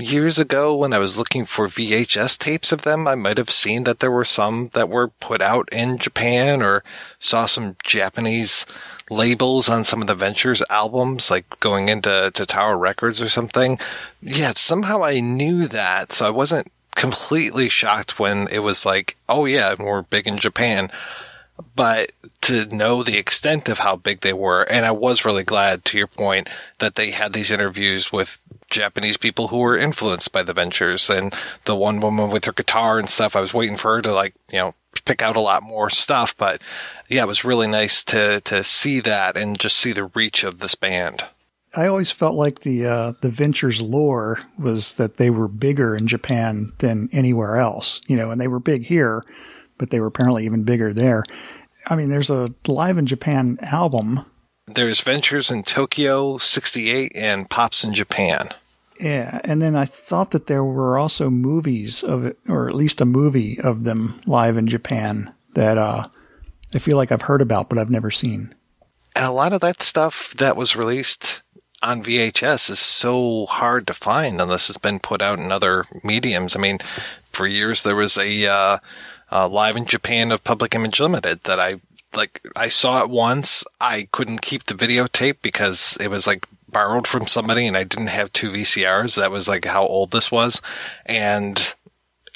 S23: years ago when I was looking for VHS tapes of them, I might have seen that there were some that were put out in Japan or saw some Japanese labels on some of the Ventures albums, like going into to Tower Records or something. Yeah, somehow I knew that, so I wasn't completely shocked when it was like, oh yeah, we're big in Japan. But to know the extent of how big they were, and I was really glad, to your point, that they had these interviews with Japanese people who were influenced by the ventures and the one woman with her guitar and stuff. I was waiting for her to like, you know, pick out a lot more stuff, but yeah, it was really nice to, to see that and just see the reach of this band.
S24: I always felt like the uh, the Ventures lore was that they were bigger in Japan than anywhere else, you know, and they were big here, but they were apparently even bigger there. I mean, there's a Live in Japan album.
S23: There's Ventures in Tokyo 68 and Pops in Japan.
S24: Yeah, and then I thought that there were also movies of it, or at least a movie of them live in Japan that uh, I feel like I've heard about, but I've never seen.
S23: And a lot of that stuff that was released on VHS is so hard to find unless it's been put out in other mediums. I mean, for years there was a uh, uh, live in Japan of Public Image Limited that I like. I saw it once. I couldn't keep the videotape because it was like borrowed from somebody and I didn't have two VCRs. That was like how old this was. And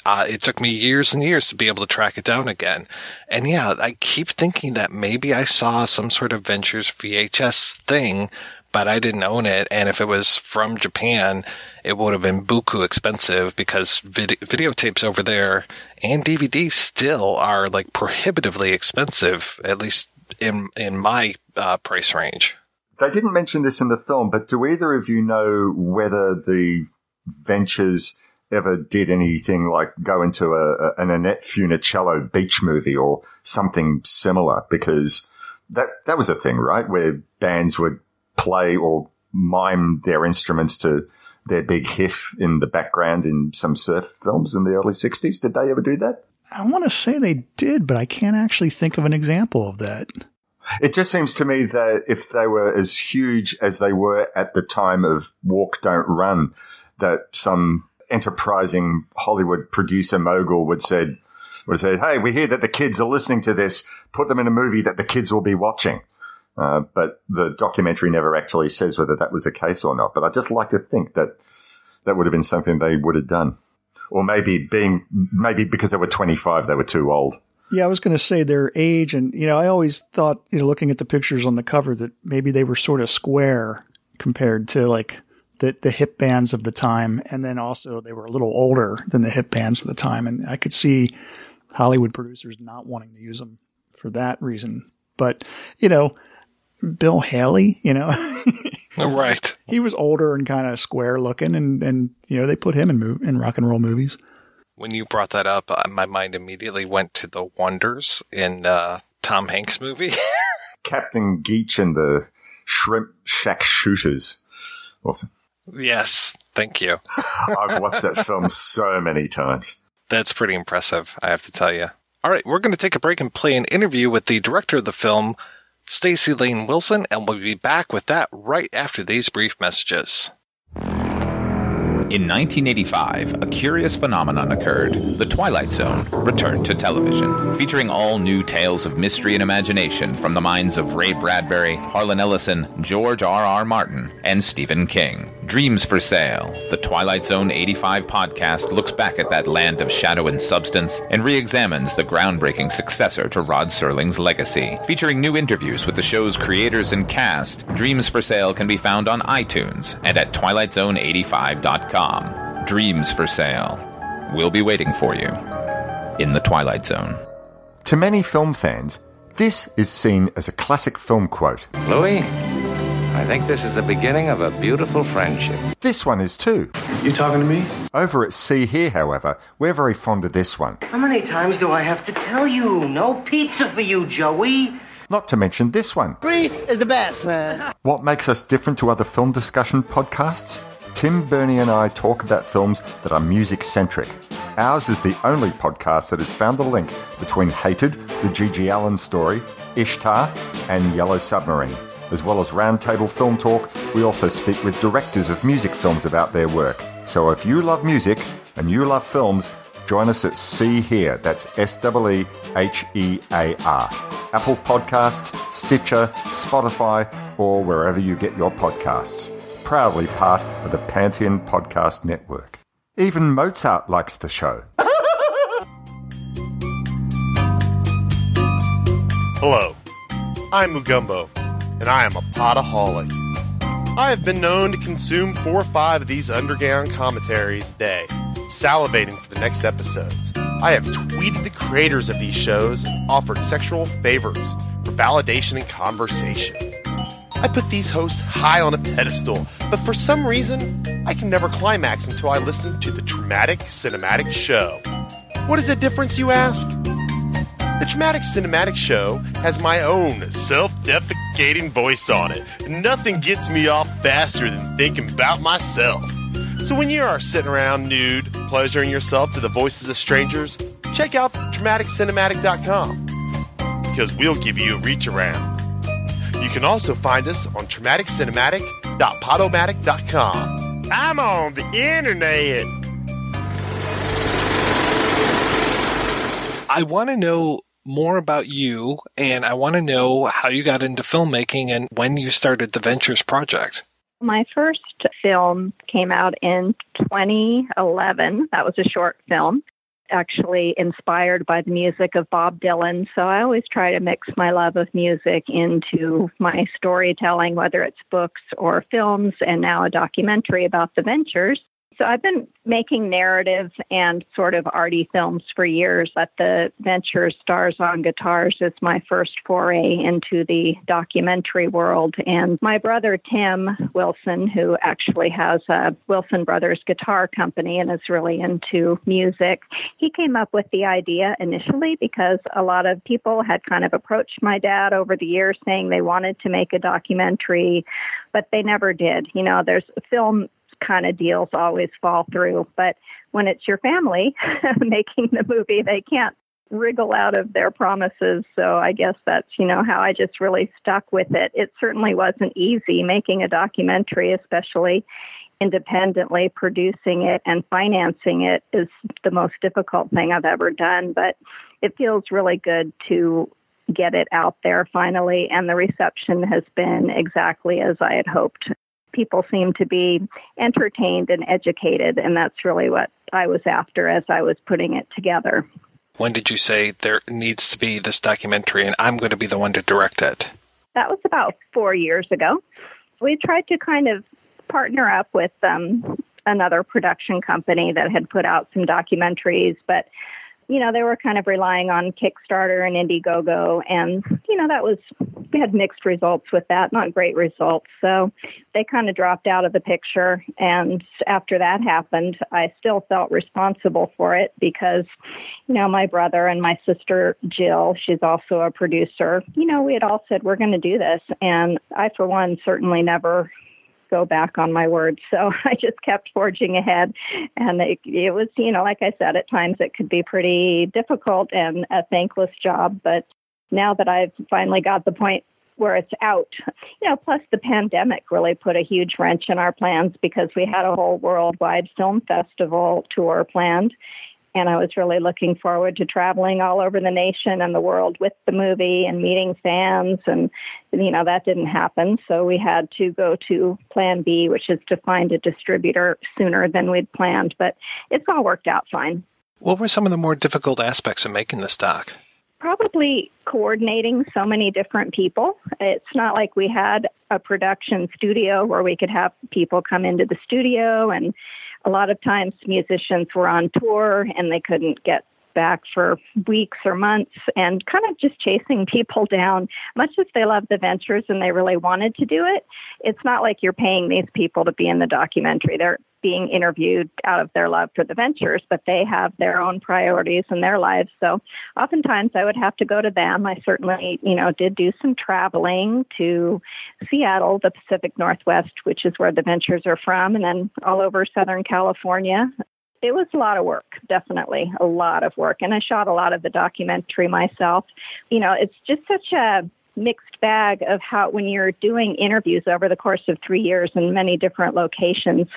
S23: uh, it took me years and years to be able to track it down again. And yeah, I keep thinking that maybe I saw some sort of Ventures VHS thing, but I didn't own it. And if it was from Japan, it would have been buku expensive because vid- videotapes over there and DVDs still are like prohibitively expensive, at least in, in my uh, price range.
S2: They didn't mention this in the film, but do either of you know whether the Ventures ever did anything like go into a, an Annette Funicello beach movie or something similar? Because that that was a thing, right? Where bands would play or mime their instruments to their big hit in the background in some surf films in the early 60s. Did they ever do that?
S24: I want to say they did, but I can't actually think of an example of that.
S2: It just seems to me that if they were as huge as they were at the time of Walk Don't Run, that some enterprising Hollywood producer mogul would said would say, "Hey, we hear that the kids are listening to this. Put them in a movie that the kids will be watching." Uh, but the documentary never actually says whether that was the case or not. But I just like to think that that would have been something they would have done, or maybe being maybe because they were twenty five, they were too old.
S24: Yeah, I was going to say their age, and you know, I always thought, you know, looking at the pictures on the cover, that maybe they were sort of square compared to like the the hip bands of the time, and then also they were a little older than the hip bands of the time, and I could see Hollywood producers not wanting to use them for that reason. But you know, Bill Haley, you know,
S23: right?
S24: He was older and kind of square looking, and and you know they put him in mov- in rock and roll movies
S23: when you brought that up, uh, my mind immediately went to the Wonders in uh, Tom Hanks movie.
S2: Captain Geech and the Shrimp Shack Shooters.
S23: Awesome. Yes, thank you.
S2: I've watched that film so many times.
S23: That's pretty impressive, I have to tell you. All right, we're going to take a break and play an interview with the director of the film, Stacy Lane Wilson, and we'll be back with that right after these brief messages.
S27: In 1985, a curious phenomenon occurred. The Twilight Zone returned to television, featuring all new tales of mystery and imagination from the minds of Ray Bradbury, Harlan Ellison, George R. R. Martin, and Stephen King. Dreams for Sale, the Twilight Zone 85 podcast looks back at that land of shadow and substance and re examines the groundbreaking successor to Rod Serling's legacy. Featuring new interviews with the show's creators and cast, Dreams for Sale can be found on iTunes and at TwilightZone85.com. Dreams for Sale. We'll be waiting for you in the Twilight Zone.
S2: To many film fans, this is seen as a classic film quote.
S28: Louis, I think this is the beginning of a beautiful friendship.
S2: This one is too.
S19: You talking to me?
S2: Over at See Here, however, we're very fond of this one.
S29: How many times do I have to tell you? No pizza for you, Joey.
S2: Not to mention this one.
S30: Grease is the best, man.
S2: What makes us different to other film discussion podcasts? Tim, Bernie, and I talk about films that are music centric. Ours is the only podcast that has found the link between Hated, the G.G. Allin story, Ishtar, and Yellow Submarine. As well as roundtable film talk, we also speak with directors of music films about their work. So if you love music and you love films, join us at See Here. That's S E E H E A R. Apple Podcasts, Stitcher, Spotify, or wherever you get your podcasts. Proudly part of the Pantheon Podcast Network. Even Mozart likes the show.
S31: Hello, I'm Mugumbo, and I am a potaholic. I have been known to consume four or five of these underground commentaries a day, salivating for the next episodes. I have tweeted the creators of these shows and offered sexual favors for validation and conversation. I put these hosts high on a pedestal, but for some reason, I can never climax until I listen to the Traumatic Cinematic Show. What is the difference, you ask? The Traumatic Cinematic Show has my own self defecating voice on it. Nothing gets me off faster than thinking about myself. So when you are sitting around nude, pleasuring yourself to the voices of strangers, check out traumaticcinematic.com because we'll give you a reach around. You can also find us on traumaticcinematic.podomatic.com. I'm on the internet.
S23: I want to know more about you and I want to know how you got into filmmaking and when you started the Ventures project.
S32: My first film came out in 2011. That was a short film, actually inspired by the music of Bob Dylan. So I always try to mix my love of music into my storytelling, whether it's books or films, and now a documentary about the ventures. So I've been making narrative and sort of arty films for years. At the Venture Stars on Guitars is my first foray into the documentary world. And my brother Tim Wilson, who actually has a Wilson Brothers guitar company and is really into music, he came up with the idea initially because a lot of people had kind of approached my dad over the years saying they wanted to make a documentary, but they never did. You know, there's film kind of deals always fall through. But when it's your family making the movie, they can't wriggle out of their promises. So I guess that's, you know, how I just really stuck with it. It certainly wasn't easy making a documentary, especially independently producing it and financing it is the most difficult thing I've ever done, but it feels really good to get it out there finally and the reception has been exactly as I had hoped people seem to be entertained and educated, and that's really what I was after as I was putting it together.
S23: When did you say there needs to be this documentary and I'm going to be the one to direct it?
S32: That was about four years ago. We tried to kind of partner up with um, another production company that had put out some documentaries, but you know, they were kind of relying on Kickstarter and Indiegogo, and you know that was we had mixed results with that, not great results. So they kind of dropped out of the picture. And after that happened, I still felt responsible for it because, you know, my brother and my sister Jill, she's also a producer. You know, we had all said we're going to do this, and I, for one, certainly never go back on my word. So I just kept forging ahead. And it, it was, you know, like I said, at times it could be pretty difficult and a thankless job. But now that I've finally got the point where it's out, you know, plus the pandemic really put a huge wrench in our plans because we had a whole worldwide film festival tour planned. And I was really looking forward to traveling all over the nation and the world with the movie and meeting fans. And, you know, that didn't happen. So we had to go to plan B, which is to find a distributor sooner than we'd planned. But it's all worked out fine.
S23: What were some of the more difficult aspects of making this doc?
S32: Probably coordinating so many different people. It's not like we had a production studio where we could have people come into the studio and a lot of times musicians were on tour and they couldn't get back for weeks or months and kind of just chasing people down. Much as they love the ventures and they really wanted to do it, it's not like you're paying these people to be in the documentary. They're being interviewed out of their love for the ventures, but they have their own priorities in their lives. So oftentimes I would have to go to them. I certainly, you know, did do some traveling to Seattle, the Pacific Northwest, which is where the ventures are from, and then all over Southern California. It was a lot of work, definitely a lot of work. And I shot a lot of the documentary myself. You know, it's just such a mixed bag of how when you're doing interviews over the course of three years in many different locations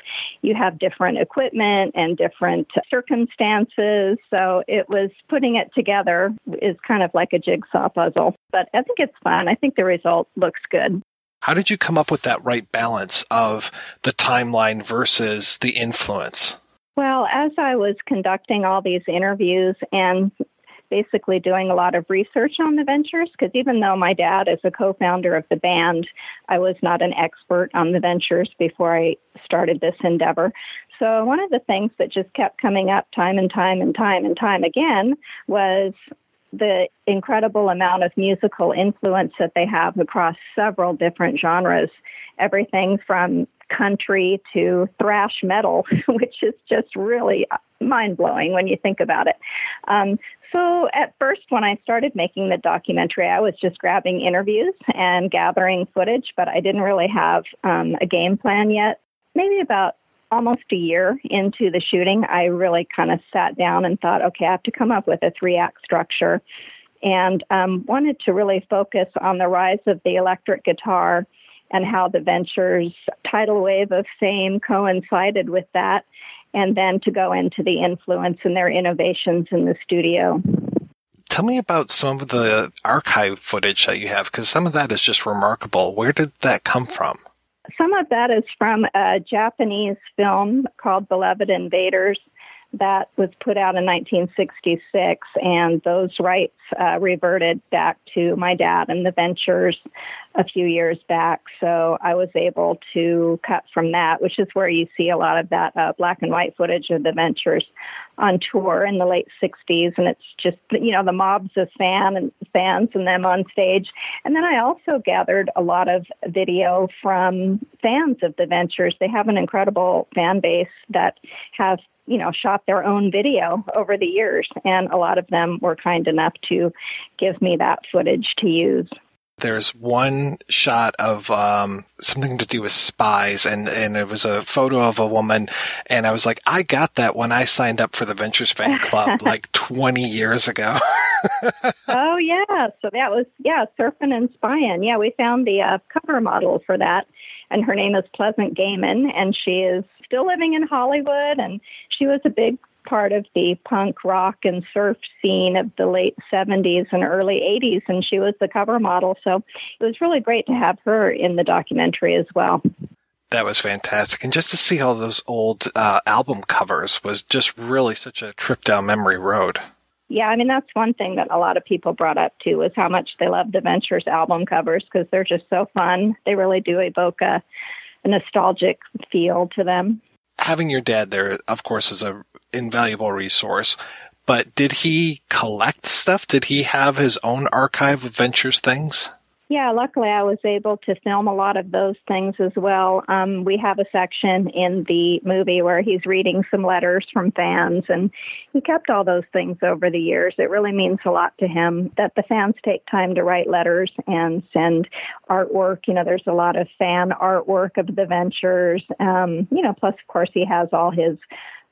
S32: you have different equipment and different circumstances. So it was putting it together is kind of like a jigsaw puzzle. But i think it's fun. I think the result looks good.
S23: How did you come up with that right balance of the timeline versus the influence?
S32: Well, as I was conducting all these interviews and basically doing a lot of research on the ventures because even though my dad is a co-founder of the band, I was not an expert on the ventures before I started this endeavor. So one of the things that just kept coming up time and time and time and time again was the incredible amount of musical influence that they have across several different genres, everything from country to thrash metal, which is just really mind blowing when you think about it. Um, so, at first, when I started making the documentary, I was just grabbing interviews and gathering footage, but I didn't really have um, a game plan yet. Maybe about almost a year into the shooting, I really kind of sat down and thought, okay, I have to come up with a three act structure and um, wanted to really focus on the rise of the electric guitar and how the venture's tidal wave of fame coincided with that and then to go into the influence and their innovations in the studio.
S23: Tell me about some of the archive footage that you have, because some of that is just remarkable. Where did that come from?
S32: Some of that is from a Japanese film called Beloved Invaders that was put out in 1966, and those rights uh, reverted back to my dad and the ventures a few years back. So I was able to cut from that, which is where you see a lot of that uh, black and white footage of the ventures on tour in the late 60s. And it's just, you know, the mobs of fan and fans and them on stage. And then I also gathered a lot of video from fans of the ventures. They have an incredible fan base that have you know, shot their own video over the years, and a lot of them were kind enough to give me that footage to use.
S23: There's one shot of um, something to do with spies, and, and it was a photo of a woman, and I was like, I got that when I signed up for the Ventures Fan Club like 20 years ago.
S32: oh yeah, so that was yeah, surfing and spying. Yeah, we found the uh, cover model for that, and her name is Pleasant Gehman, and she is still living in Hollywood, and she was a big part of the punk rock and surf scene of the late 70s and early 80s, and she was the cover model. So it was really great to have her in the documentary as well.
S23: That was fantastic. And just to see all those old uh, album covers was just really such a trip down memory road.
S32: Yeah, I mean, that's one thing that a lot of people brought up too is how much they love the Ventures album covers because they're just so fun. They really do evoke a, a nostalgic feel to them.
S23: Having your dad there, of course, is a invaluable resource. But did he collect stuff? Did he have his own archive of Ventures things?
S32: Yeah, luckily I was able to film a lot of those things as well. Um, we have a section in the movie where he's reading some letters from fans, and he kept all those things over the years. It really means a lot to him that the fans take time to write letters and send artwork. You know, there's a lot of fan artwork of the ventures. Um, you know, plus, of course, he has all his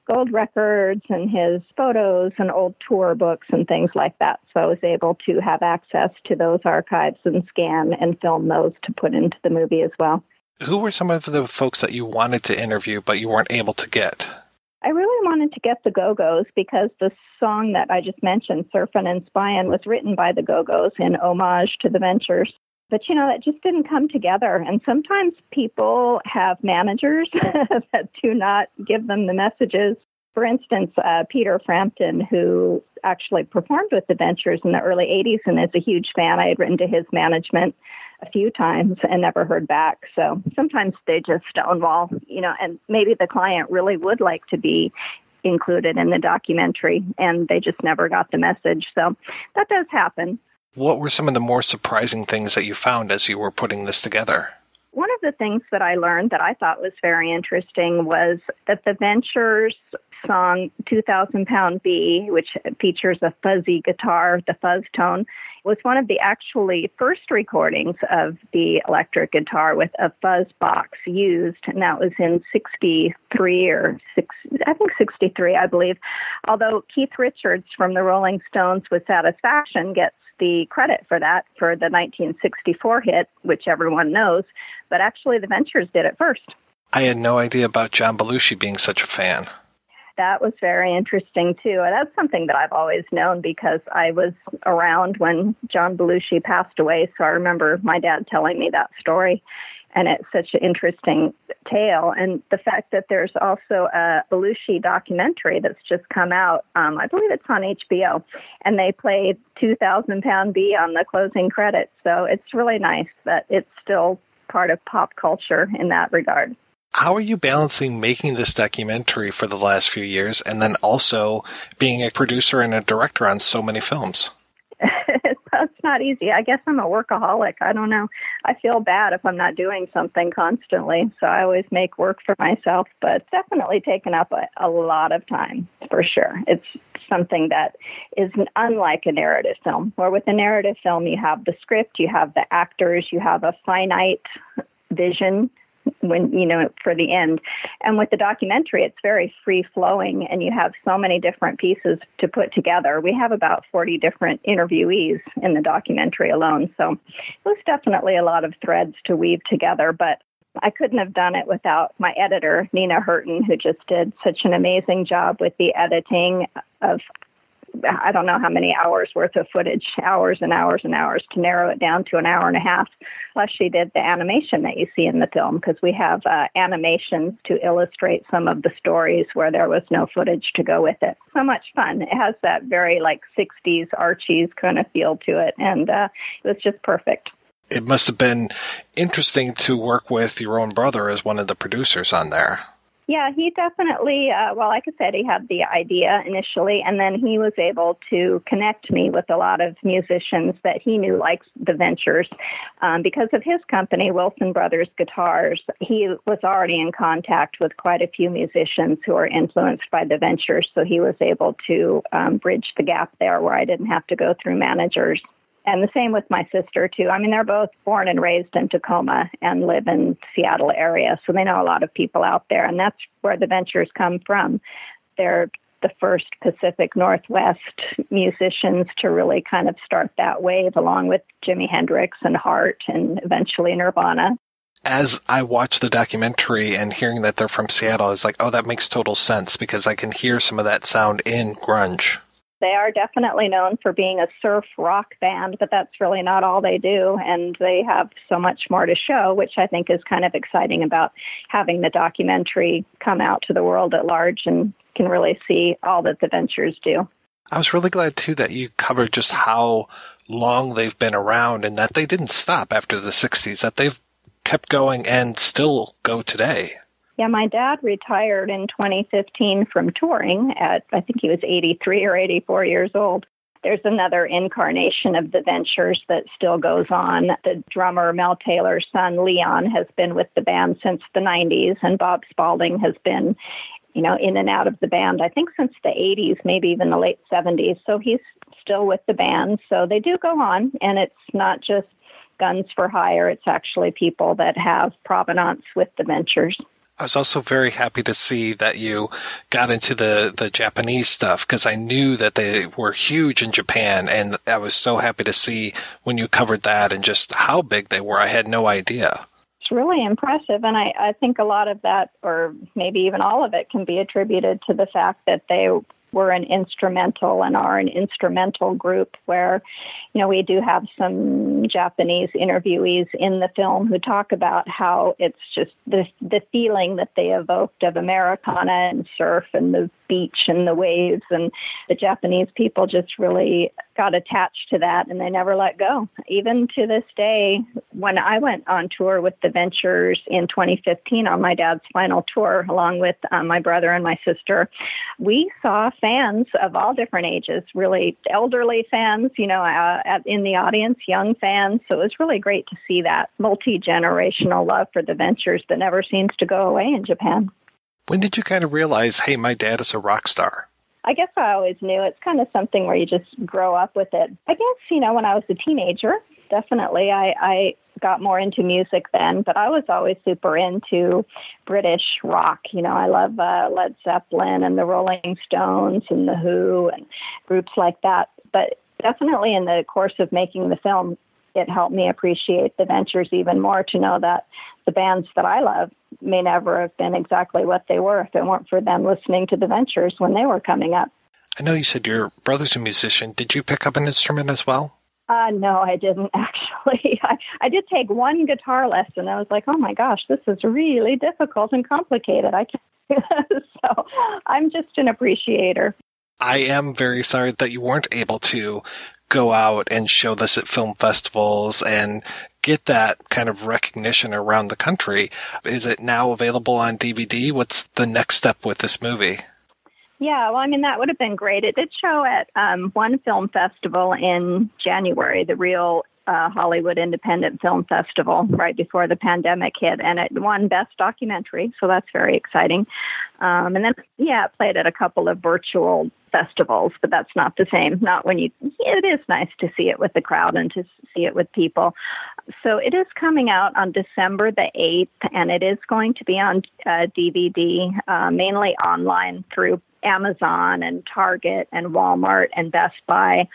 S32: gold records and his photos and old tour books and things like that. So I was able to have access to those archives and scan and film those to put into the movie as well.
S23: Who were some of the folks that you wanted to interview but you weren't able to get?
S32: I really wanted to get the Go Go's because the song that I just mentioned, Surfin' and Spyin', was written by the Go Go's in homage to the Ventures. But you know, that just didn't come together. And sometimes people have managers that do not give them the messages. For instance, uh, Peter Frampton, who actually performed with the Ventures in the early 80s and is a huge fan, I had written to his management a few times and never heard back. So sometimes they just stonewall, you know, and maybe the client really would like to be included in the documentary and they just never got the message. So that does happen.
S23: What were some of the more surprising things that you found as you were putting this together?
S32: One of the things that I learned that I thought was very interesting was that the Ventures song 2000 Pound Bee, which features a fuzzy guitar, the fuzz tone, was one of the actually first recordings of the electric guitar with a fuzz box used, and that was in 63 or six, I think 63, I believe. Although Keith Richards from the Rolling Stones with Satisfaction gets the credit for that for the 1964 hit, which everyone knows, but actually the Ventures did it first.
S23: I had no idea about John Belushi being such a fan
S32: that was very interesting too. And that's something that I've always known because I was around when John Belushi passed away. So I remember my dad telling me that story. And it's such an interesting tale. And the fact that there's also a Belushi documentary that's just come out, um, I believe it's on HBO, and they played 2000 Pound Bee on the closing credits. So it's really nice that it's still part of pop culture in that regard.
S23: How are you balancing making this documentary for the last few years and then also being a producer and a director on so many films?
S32: Not easy. I guess I'm a workaholic. I don't know. I feel bad if I'm not doing something constantly. So I always make work for myself, but it's definitely taken up a, a lot of time for sure. It's something that is unlike a narrative film, where with a narrative film, you have the script, you have the actors, you have a finite vision when you know for the end. And with the documentary it's very free flowing and you have so many different pieces to put together. We have about 40 different interviewees in the documentary alone so it was definitely a lot of threads to weave together but I couldn't have done it without my editor, Nina Hurton, who just did such an amazing job with the editing of I don't know how many hours worth of footage, hours and hours and hours to narrow it down to an hour and a half. Plus, she did the animation that you see in the film because we have uh, animations to illustrate some of the stories where there was no footage to go with it. So much fun. It has that very like 60s Archie's kind of feel to it, and uh, it was just perfect.
S23: It must have been interesting to work with your own brother as one of the producers on there.
S32: Yeah, he definitely, uh, well, like I said, he had the idea initially, and then he was able to connect me with a lot of musicians that he knew liked the Ventures. Um, because of his company, Wilson Brothers Guitars, he was already in contact with quite a few musicians who are influenced by the Ventures, so he was able to um, bridge the gap there where I didn't have to go through managers. And the same with my sister, too. I mean, they're both born and raised in Tacoma and live in Seattle area, so they know a lot of people out there. And that's where the ventures come from. They're the first Pacific Northwest musicians to really kind of start that wave, along with Jimi Hendrix and Heart and eventually Nirvana.
S23: As I watch the documentary and hearing that they're from Seattle, it's like, oh, that makes total sense because I can hear some of that sound in grunge.
S32: They are definitely known for being a surf rock band, but that's really not all they do. And they have so much more to show, which I think is kind of exciting about having the documentary come out to the world at large and can really see all that the ventures do.
S23: I was really glad too that you covered just how long they've been around and that they didn't stop after the 60s, that they've kept going and still go today.
S32: Yeah, my dad retired in 2015 from touring at, I think he was 83 or 84 years old. There's another incarnation of the Ventures that still goes on. The drummer Mel Taylor's son Leon has been with the band since the 90s, and Bob Spalding has been, you know, in and out of the band, I think since the 80s, maybe even the late 70s. So he's still with the band. So they do go on, and it's not just guns for hire, it's actually people that have provenance with the Ventures.
S23: I was also very happy to see that you got into the, the Japanese stuff because I knew that they were huge in Japan and I was so happy to see when you covered that and just how big they were. I had no idea.
S32: it's really impressive. And I, I think a lot of that, or maybe even all of it, can be attributed to the fact that they were an instrumental and are an instrumental group where, you know, we do have some Japanese interviewees in the film who talk about how it's just the the feeling that they evoked of Americana and surf and the beach and the waves and the Japanese people just really got attached to that and they never let go. Even to this day, when I went on tour with the Ventures in 2015 on my dad's final tour, along with um, my brother and my sister, we saw fans of all different ages, really elderly fans, you know, uh, in the audience, young fans. So it was really great to see that multi generational love for the Ventures that never seems to go away in Japan.
S23: When did you kind of realize, hey, my dad is a rock star?
S32: I guess I always knew it's kind of something where you just grow up with it. I guess, you know, when I was a teenager, definitely I, I got more into music then, but I was always super into British rock. You know, I love uh, Led Zeppelin and the Rolling Stones and the Who and groups like that. But definitely in the course of making the film, it helped me appreciate the ventures even more to know that the bands that I love may never have been exactly what they were if it weren't for them listening to the ventures when they were coming up.
S23: I know you said your brother's a musician. Did you pick up an instrument as well?
S32: Uh, no, I didn't actually. I, I did take one guitar lesson. I was like, oh my gosh, this is really difficult and complicated. I can't. Do this. So I'm just an appreciator.
S23: I am very sorry that you weren't able to go out and show this at film festivals and get that kind of recognition around the country. Is it now available on DVD? What's the next step with this movie?
S32: Yeah, well, I mean, that would have been great. It did show at um, one film festival in January, the Real uh, Hollywood Independent Film Festival, right before the pandemic hit, and it won Best Documentary, so that's very exciting. Um, and then, yeah, it played at a couple of virtual festivals, but that's not the same. Not when you, it is nice to see it with the crowd and to see it with people. So it is coming out on December the 8th, and it is going to be on uh, DVD, uh, mainly online through Amazon and Target and Walmart and Best Buy.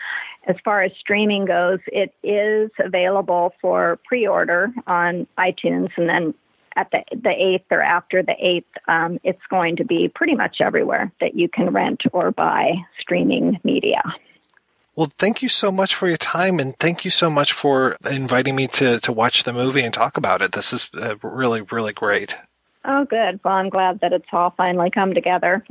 S32: As far as streaming goes, it is available for pre order on iTunes and then at the the eighth or after the eighth, um, it's going to be pretty much everywhere that you can rent or buy streaming media.
S23: Well, thank you so much for your time, and thank you so much for inviting me to to watch the movie and talk about it. This is uh, really really great.
S32: Oh, good. Well, I'm glad that it's all finally come together.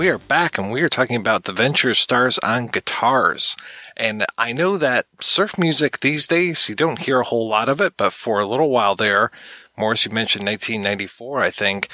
S23: We are back and we are talking about the Venture Stars on Guitars. And I know that surf music these days, you don't hear a whole lot of it, but for a little while there, Morris, you mentioned 1994, I think.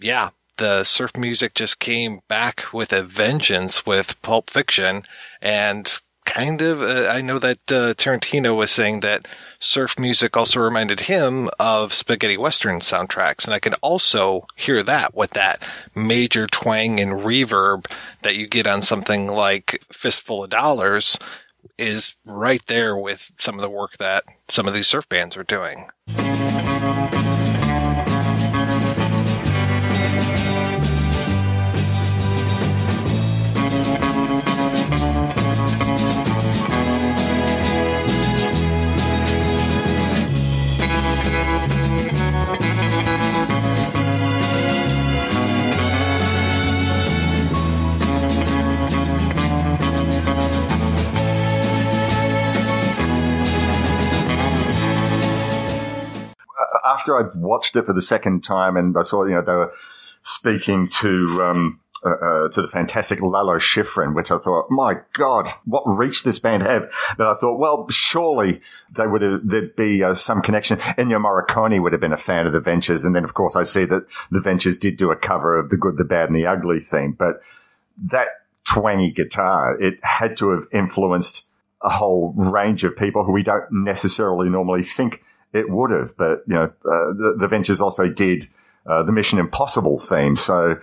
S23: Yeah, the surf music just came back with a vengeance with Pulp Fiction. And kind of, uh, I know that uh, Tarantino was saying that surf music also reminded him of spaghetti western soundtracks. And I can also hear that with that major twang and reverb that you get on something like Fistful of Dollars is right there with some of the work that some of these surf bands are doing.
S2: After I watched it for the second time and I saw, you know, they were speaking to, um, uh, uh, to the fantastic Lalo Schifrin, which I thought, my God, what reach this band have? But I thought, well, surely they would have, there'd be uh, some connection. Ennio Morricone would have been a fan of the Ventures. And then, of course, I see that the Ventures did do a cover of the good, the bad and the ugly theme, but that twangy guitar. It had to have influenced a whole range of people who we don't necessarily normally think it would have. But, you know, uh, the, the, Ventures also did uh, the Mission Impossible theme. So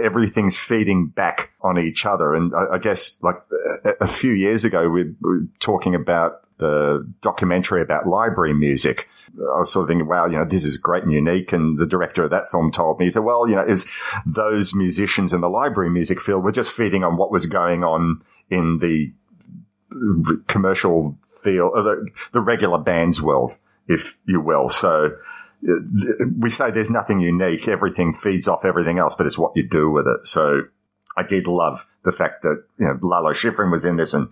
S2: everything's feeding back on each other. And I, I guess like a, a, few years ago, we were talking about the documentary about library music. I was sort of thinking, wow, you know, this is great and unique. And the director of that film told me, he said, well, you know, is those musicians in the library music field were just feeding on what was going on in the commercial field, the, the regular bands world, if you will. So uh, we say there's nothing unique. Everything feeds off everything else, but it's what you do with it. So I did love the fact that, you know, Lalo Schifrin was in this and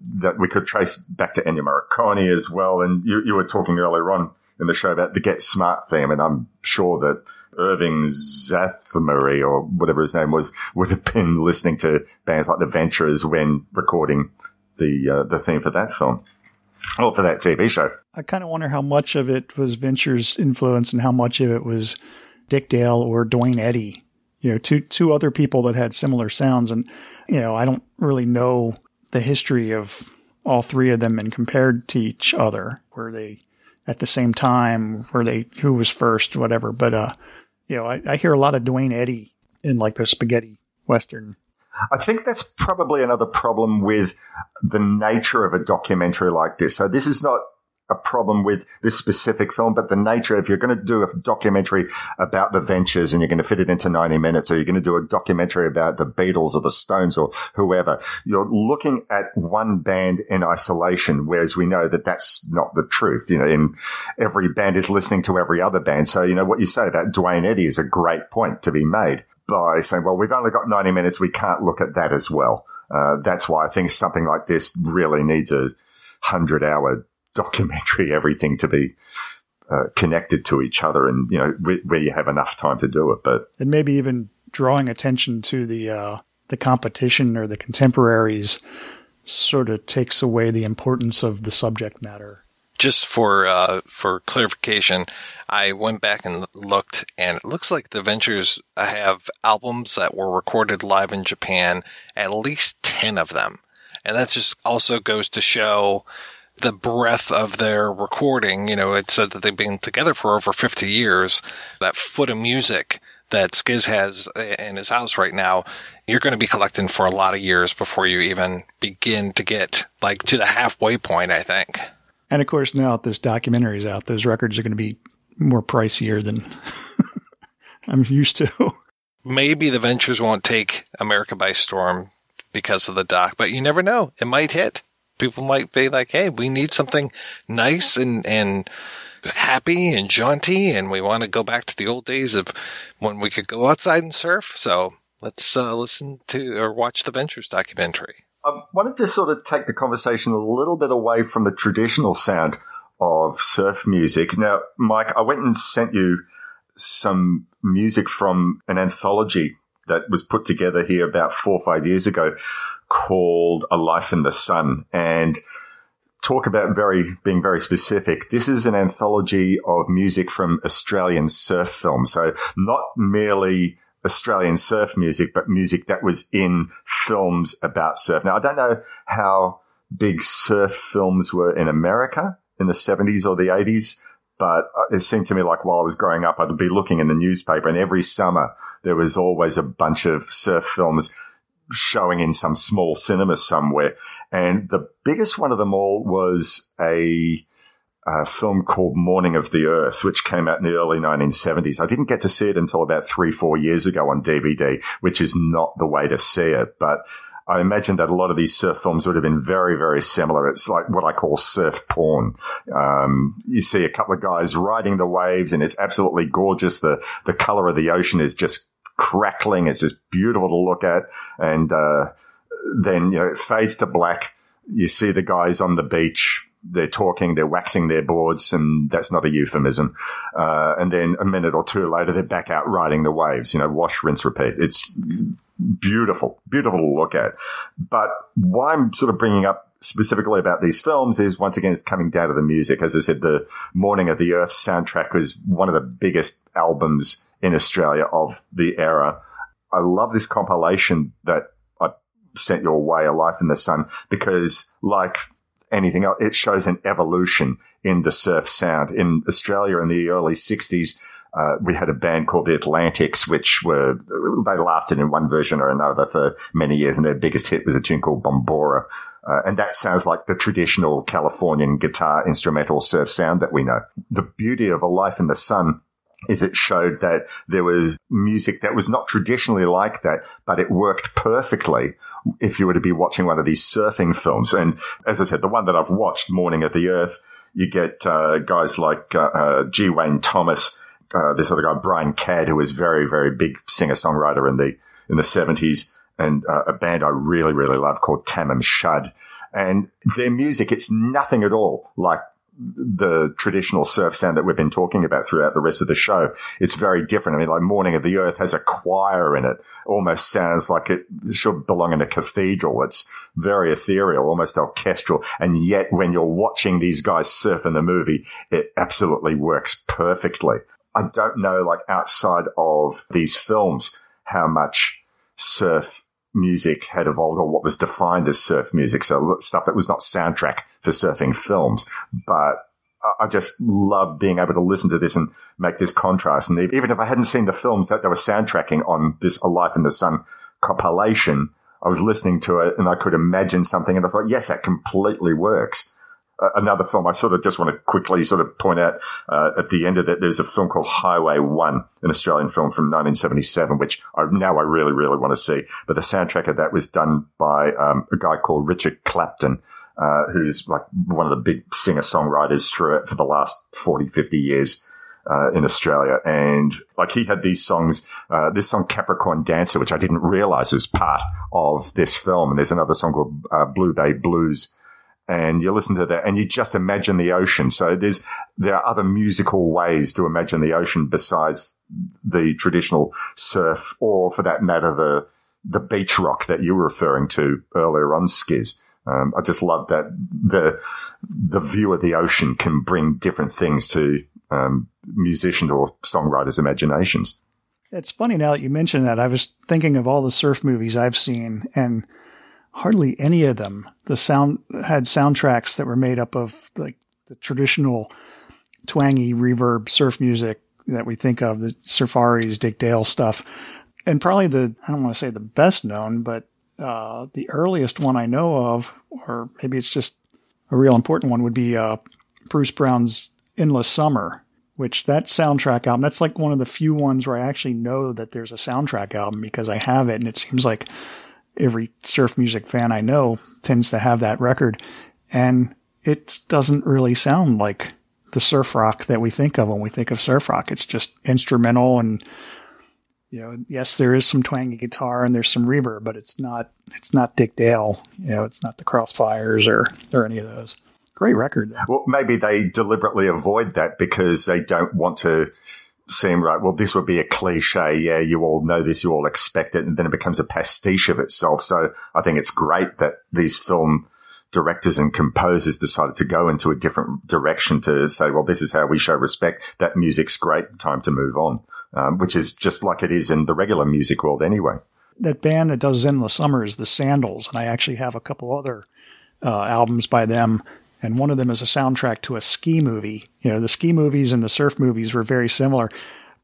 S2: that we could trace back to Ennio Morricone as well. And you, you were talking earlier on in the show about the Get Smart theme, and I'm sure that Irving Szathmary or whatever his name was would have been listening to bands like The Ventures when recording the uh, the theme for that film or for that TV show.
S24: I kind of wonder how much of it was Ventures' influence and how much of it was Dick Dale or Duane Eddy. You know, two two other people that had similar sounds, and you know, I don't really know the history of all three of them and compared to each other. Were they at the same time? Were they who was first? Whatever. But uh, you know, I, I hear a lot of Duane Eddy in like the spaghetti western
S2: I think that's probably another problem with the nature of a documentary like this. So this is not a problem with this specific film, but the nature, if you're going to do a documentary about the ventures and you're going to fit it into 90 minutes, or you're going to do a documentary about the Beatles or the Stones or whoever, you're looking at one band in isolation, whereas we know that that's not the truth. You know, in every band is listening to every other band. So, you know, what you say about Duane Eddy is a great point to be made by saying, well, we've only got 90 minutes. We can't look at that as well. Uh, that's why I think something like this really needs a hundred hour documentary, everything to be uh, connected to each other and, you know, where, you have enough time to do it. But,
S24: and maybe even drawing attention to the, uh, the competition or the contemporaries sort of takes away the importance of the subject matter
S23: just for uh, for clarification, I went back and looked, and it looks like the Ventures have albums that were recorded live in Japan, at least ten of them, and that just also goes to show the breadth of their recording. You know, it said that they've been together for over fifty years. That foot of music that Skizz has in his house right now, you're going to be collecting for a lot of years before you even begin to get like to the halfway point. I think.
S24: And of course, now that this documentary is out, those records are going to be more pricier than I'm used to.
S23: Maybe the ventures won't take America by storm because of the doc, but you never know. It might hit. People might be like, "Hey, we need something nice and and happy and jaunty, and we want to go back to the old days of when we could go outside and surf." So let's uh, listen to or watch the Ventures documentary.
S2: I wanted to sort of take the conversation a little bit away from the traditional sound of surf music. Now, Mike, I went and sent you some music from an anthology that was put together here about four or five years ago called A Life in the Sun. And talk about very being very specific. This is an anthology of music from Australian surf films. So not merely Australian surf music, but music that was in films about surf. Now, I don't know how big surf films were in America in the 70s or the 80s, but it seemed to me like while I was growing up, I'd be looking in the newspaper and every summer there was always a bunch of surf films showing in some small cinema somewhere. And the biggest one of them all was a a film called Morning of the Earth, which came out in the early 1970s. I didn't get to see it until about three, four years ago on DVD, which is not the way to see it. But I imagine that a lot of these surf films would have been very, very similar. It's like what I call surf porn. Um, you see a couple of guys riding the waves and it's absolutely gorgeous. The, the color of the ocean is just crackling. It's just beautiful to look at. And, uh, then, you know, it fades to black. You see the guys on the beach they're talking, they're waxing their boards, and that's not a euphemism. Uh, and then a minute or two later, they're back out riding the waves, you know, wash, rinse, repeat. It's beautiful, beautiful to look at. But why I'm sort of bringing up specifically about these films is once again, it's coming down to the music. As I said, the Morning of the Earth soundtrack was one of the biggest albums in Australia of the era. I love this compilation that I sent your way, A Life in the Sun, because like anything else, it shows an evolution in the surf sound. In Australia in the early 60s, uh, we had a band called the Atlantics, which were, they lasted in one version or another for many years, and their biggest hit was a tune called Bombora. Uh, and that sounds like the traditional Californian guitar instrumental surf sound that we know. The beauty of A Life in the Sun is it showed that there was music that was not traditionally like that, but it worked perfectly if you were to be watching one of these surfing films. And as I said, the one that I've watched, Morning of the Earth, you get uh, guys like uh, uh, G. Wayne Thomas, uh, this other guy Brian Cadd, who was very very big singer songwriter in the in the seventies, and uh, a band I really really love called Tamam Shud. And their music, it's nothing at all like the traditional surf sound that we've been talking about throughout the rest of the show. It's very different. I mean, like Morning of the Earth has a choir in it. Almost sounds like it should belong in a cathedral. It's very ethereal, almost orchestral. And yet when you're watching these guys surf in the movie, it absolutely works perfectly. I don't know, like outside of these films, how much surf music had evolved or what was defined as surf music. So stuff that was not soundtrack for surfing films, but I just love being able to listen to this and make this contrast. And even if I hadn't seen the films that they were soundtracking on this A Life in the Sun compilation, I was listening to it and I could imagine something and I thought, yes, that completely works another film I sort of just want to quickly sort of point out uh, at the end of that, there's a film called Highway One, an Australian film from 1977, which I, now I really, really want to see. But the soundtrack of that was done by um, a guy called Richard Clapton. Uh, who's like one of the big singer songwriters through for the last 40, 50 years. Uh, in Australia. And like he had these songs, uh, this song Capricorn Dancer, which I didn't realize was part of this film. And there's another song called uh, Blue Bay Blues, and you listen to that and you just imagine the ocean. So there's, there are other musical ways to imagine the ocean besides the traditional surf or for that matter, the, the beach rock that you were referring to earlier on Skizz. Um, I just love that the, the view of the ocean can bring different things to, um, musician or songwriters' imaginations.
S24: It's funny now that you mention that. I was thinking of all the surf movies I've seen and hardly any of them the sound had soundtracks that were made up of like the traditional twangy reverb surf music that we think of the Surfaris, Dick Dale stuff. And probably the, I don't want to say the best known, but, uh, the earliest one I know of, or maybe it's just a real important one would be, uh, Bruce Brown's Endless Summer, which that soundtrack album, that's like one of the few ones where I actually know that there's a soundtrack album because I have it. And it seems like every surf music fan I know tends to have that record. And it doesn't really sound like the surf rock that we think of when we think of surf rock. It's just instrumental and, you know, yes, there is some twangy guitar and there's some reverb, but it's not, it's not Dick Dale. You know, it's not the Crossfires or, or any of those. Great record.
S2: Well, maybe they deliberately avoid that because they don't want to seem right. Well, this would be a cliche. Yeah, you all know this, you all expect it, and then it becomes a pastiche of itself. So I think it's great that these film directors and composers decided to go into a different direction to say, well, this is how we show respect. That music's great. Time to move on, um, which is just like it is in the regular music world anyway.
S24: That band that does Endless Summer is the Sandals, and I actually have a couple other uh, albums by them and one of them is a soundtrack to a ski movie. You know, the ski movies and the surf movies were very similar,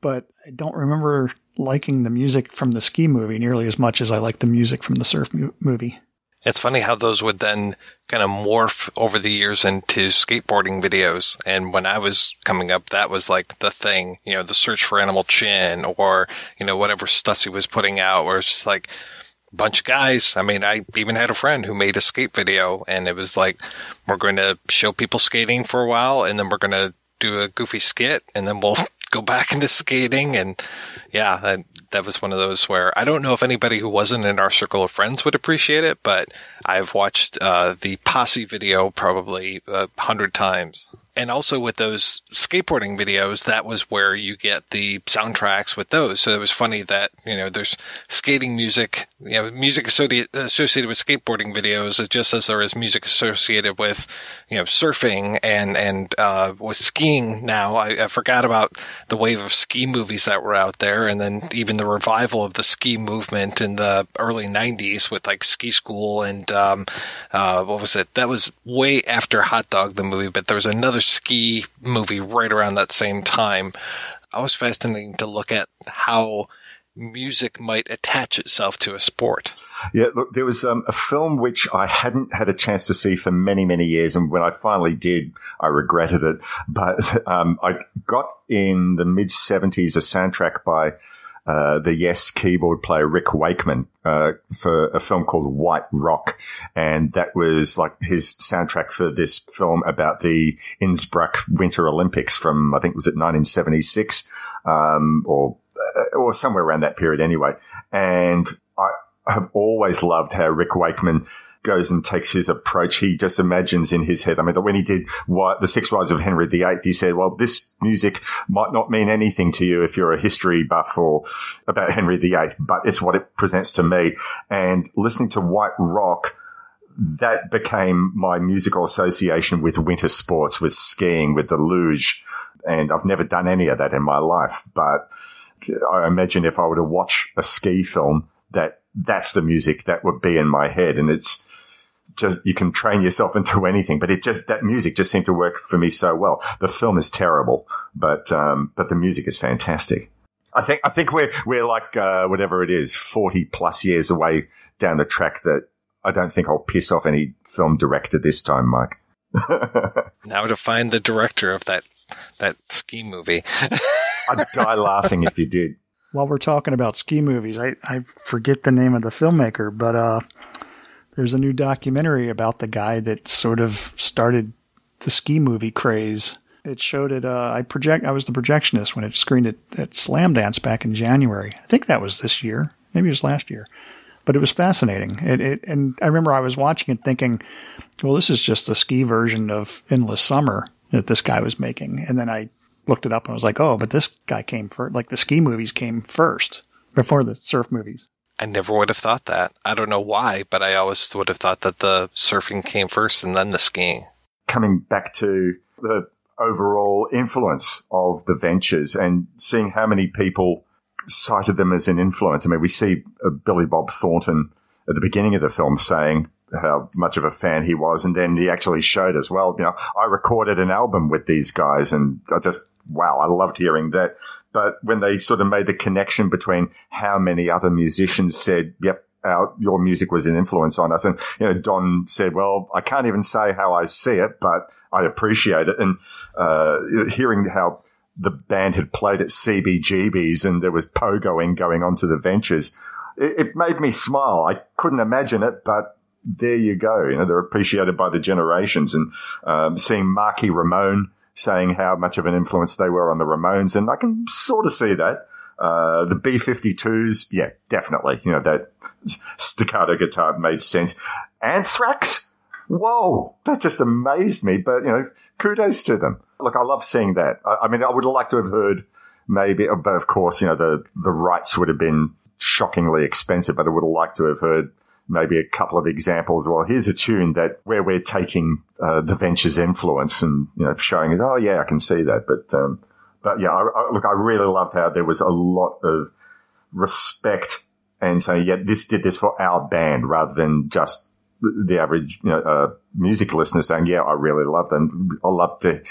S24: but I don't remember liking the music from the ski movie nearly as much as I like the music from the surf mu- movie.
S23: It's funny how those would then kind of morph over the years into skateboarding videos. And when I was coming up, that was like the thing, you know, the search for Animal Chin or, you know, whatever Stussy was putting out, where it's just like, bunch of guys. I mean, I even had a friend who made a skate video and it was like, we're going to show people skating for a while and then we're going to do a goofy skit and then we'll go back into skating. And yeah, that, that was one of those where I don't know if anybody who wasn't in our circle of friends would appreciate it, but I've watched, uh, the posse video probably a hundred times. And also with those skateboarding videos, that was where you get the soundtracks with those. So it was funny that, you know, there's skating music, you know, music associated with skateboarding videos, just as there is music associated with, you know, surfing and, and, uh, with skiing now. I, I forgot about the wave of ski movies that were out there and then even the revival of the ski movement in the early 90s with like Ski School and, um, uh, what was it? That was way after Hot Dog, the movie, but there was another ski movie right around that same time. I was fascinating to look at how music might attach itself to a sport.
S2: Yeah, look, there was um, a film which I hadn't had a chance to see for many, many years, and when I finally did, I regretted it. But um, I got in the mid '70s a soundtrack by uh, the Yes keyboard player Rick Wakeman uh, for a film called White Rock, and that was like his soundtrack for this film about the Innsbruck Winter Olympics from I think was it 1976 um, or uh, or somewhere around that period anyway. And I have always loved how Rick Wakeman goes and takes his approach. He just imagines in his head. I mean, when he did the Six Wives of Henry VIII, he said, well, this music might not mean anything to you if you're a history buff or about Henry VIII, but it's what it presents to me. And listening to White Rock, that became my musical association with winter sports, with skiing, with the luge. And I've never done any of that in my life, but I imagine if I were to watch a ski film, that that's the music that would be in my head. And it's, just you can train yourself into anything. But it just that music just seemed to work for me so well. The film is terrible, but um, but the music is fantastic. I think I think we're we're like uh, whatever it is, forty plus years away down the track. That I don't think I'll piss off any film director this time, Mike.
S23: now to find the director of that that ski movie.
S2: I'd die laughing if you did.
S24: While we're talking about ski movies, I, I forget the name of the filmmaker, but uh, there's a new documentary about the guy that sort of started the ski movie craze. It showed it. Uh, I project. I was the projectionist when it screened it at Slamdance back in January. I think that was this year. Maybe it was last year. But it was fascinating. It, it and I remember I was watching it thinking, well, this is just the ski version of Endless Summer that this guy was making. And then I looked it up and was like, oh, but this guy came first. Like the ski movies came first before the surf movies.
S23: I never would have thought that. I don't know why, but I always would have thought that the surfing came first and then the skiing.
S2: Coming back to the overall influence of the ventures and seeing how many people cited them as an influence. I mean, we see uh, Billy Bob Thornton at the beginning of the film saying how much of a fan he was, and then he actually showed as well. You know, I recorded an album with these guys, and I just wow, I loved hearing that. But when they sort of made the connection between how many other musicians said, yep, our, your music was an influence on us. And, you know, Don said, well, I can't even say how I see it, but I appreciate it. And, uh, hearing how the band had played at CBGB's and there was pogoing going on to the ventures, it, it made me smile. I couldn't imagine it, but there you go. You know, they're appreciated by the generations and, um, seeing Marky Ramone, saying how much of an influence they were on the Ramones, and I can sort of see that. Uh, the B-52s, yeah, definitely. You know, that staccato guitar made sense. Anthrax? Whoa, that just amazed me, but, you know, kudos to them. Look, I love seeing that. I, I mean, I would like to have heard maybe, but of course, you know, the, the rights would have been shockingly expensive, but I would have liked to have heard maybe a couple of examples. Well, here's a tune that where we're taking uh, the venture's influence and you know showing it. Oh yeah, I can see that. But um, but yeah, I, I, look, I really loved how there was a lot of respect and saying, yeah, this did this for our band rather than just the average you know, uh, music listener saying, yeah, I really love them. I love to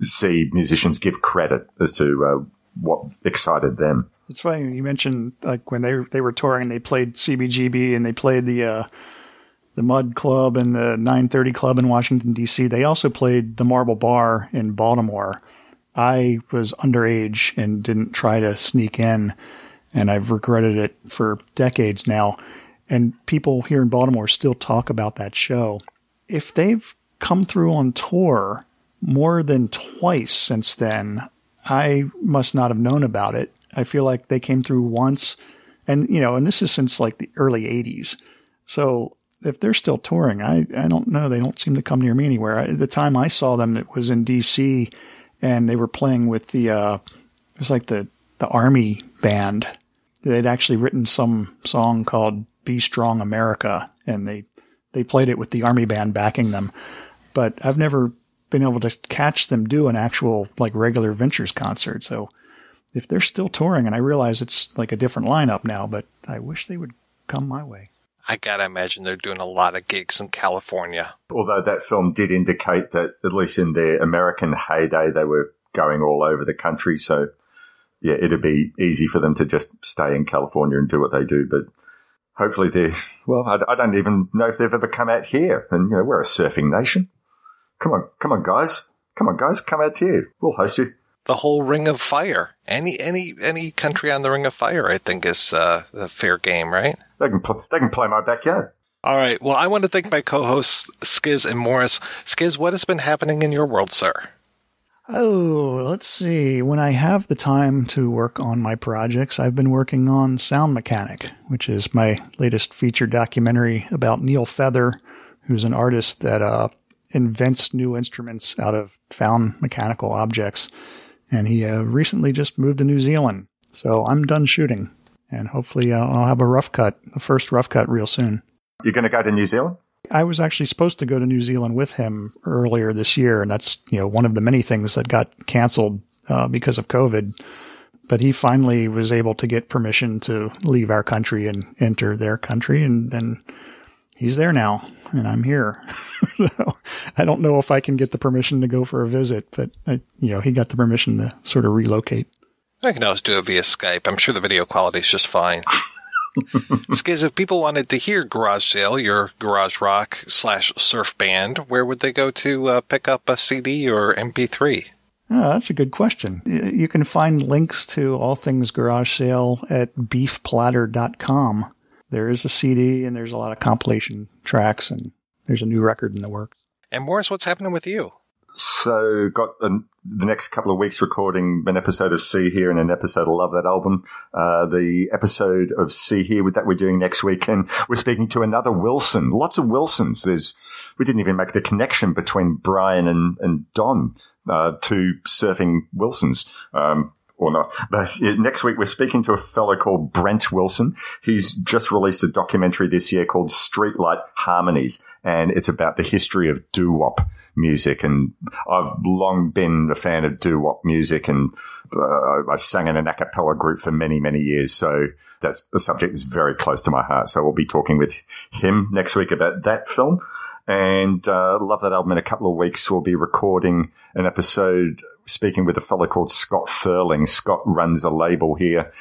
S2: see musicians give credit as to uh, what excited them.
S24: It's funny you mentioned like when they they were touring, they played CBGB and they played the uh, the Mud Club and the 930 Club in Washington D.C. They also played the Marble Bar in Baltimore. I was underage and didn't try to sneak in, and I've regretted it for decades now. And people here in Baltimore still talk about that show. If they've come through on tour more than twice since then, I must not have known about it. I feel like they came through once and, you know, and this is since like the early eighties. So if they're still touring, I, I don't know. They don't seem to come near me anywhere. I, the time I saw them, it was in D.C. and they were playing with the, uh, it was like the, the army band. They'd actually written some song called Be Strong America and they, they played it with the army band backing them. But I've never been able to catch them do an actual like regular Ventures concert. So if they're still touring and I realize it's like a different lineup now, but I wish they would come my way.
S23: I gotta imagine they're doing a lot of gigs in California.
S2: Although that film did indicate that, at least in their American heyday, they were going all over the country. So, yeah, it'd be easy for them to just stay in California and do what they do. But hopefully they're, well, I, I don't even know if they've ever come out here. And, you know, we're a surfing nation. Come on, come on, guys. Come on, guys, come out here. We'll host you.
S23: The whole Ring of Fire. Any any any country on the Ring of Fire, I think, is uh, a fair game, right?
S2: They can pl- they can play my backyard.
S23: All right. Well, I want to thank my co-hosts Skizz and Morris. Skizz, what has been happening in your world, sir?
S24: Oh, let's see. When I have the time to work on my projects, I've been working on Sound Mechanic, which is my latest feature documentary about Neil Feather, who's an artist that uh, invents new instruments out of found mechanical objects. And he uh, recently just moved to New Zealand. So I'm done shooting. And hopefully uh, I'll have a rough cut, the first rough cut real soon.
S2: You're going to go to New Zealand?
S24: I was actually supposed to go to New Zealand with him earlier this year, and that's you know one of the many things that got canceled uh, because of COVID. But he finally was able to get permission to leave our country and enter their country, and then he's there now, and I'm here. I don't know if I can get the permission to go for a visit, but I, you know he got the permission to sort of relocate.
S23: I can always do it via Skype. I'm sure the video quality is just fine. Skizz, if people wanted to hear Garage Sale, your garage rock slash surf band, where would they go to uh, pick up a CD or MP3?
S24: Oh, that's a good question. You can find links to all things garage sale at beefplatter.com. There is a CD and there's a lot of compilation tracks and there's a new record in the works.
S23: And Morris, what's happening with you?
S2: So got the, the next couple of weeks recording an episode of See Here and an episode of Love That Album. Uh, the episode of See Here with that we're doing next week, and we're speaking to another Wilson. Lots of Wilsons. There's we didn't even make the connection between Brian and and Don, uh, two surfing Wilsons. Um, or not. But next week we're speaking to a fellow called Brent Wilson. He's just released a documentary this year called Streetlight Harmonies, and it's about the history of doo wop music. And I've long been a fan of doo wop music, and uh, I sang in an a cappella group for many, many years. So that's the subject is very close to my heart. So we'll be talking with him next week about that film. And uh, love that album. In a couple of weeks, we'll be recording an episode speaking with a fellow called Scott Thurling. Scott runs a label here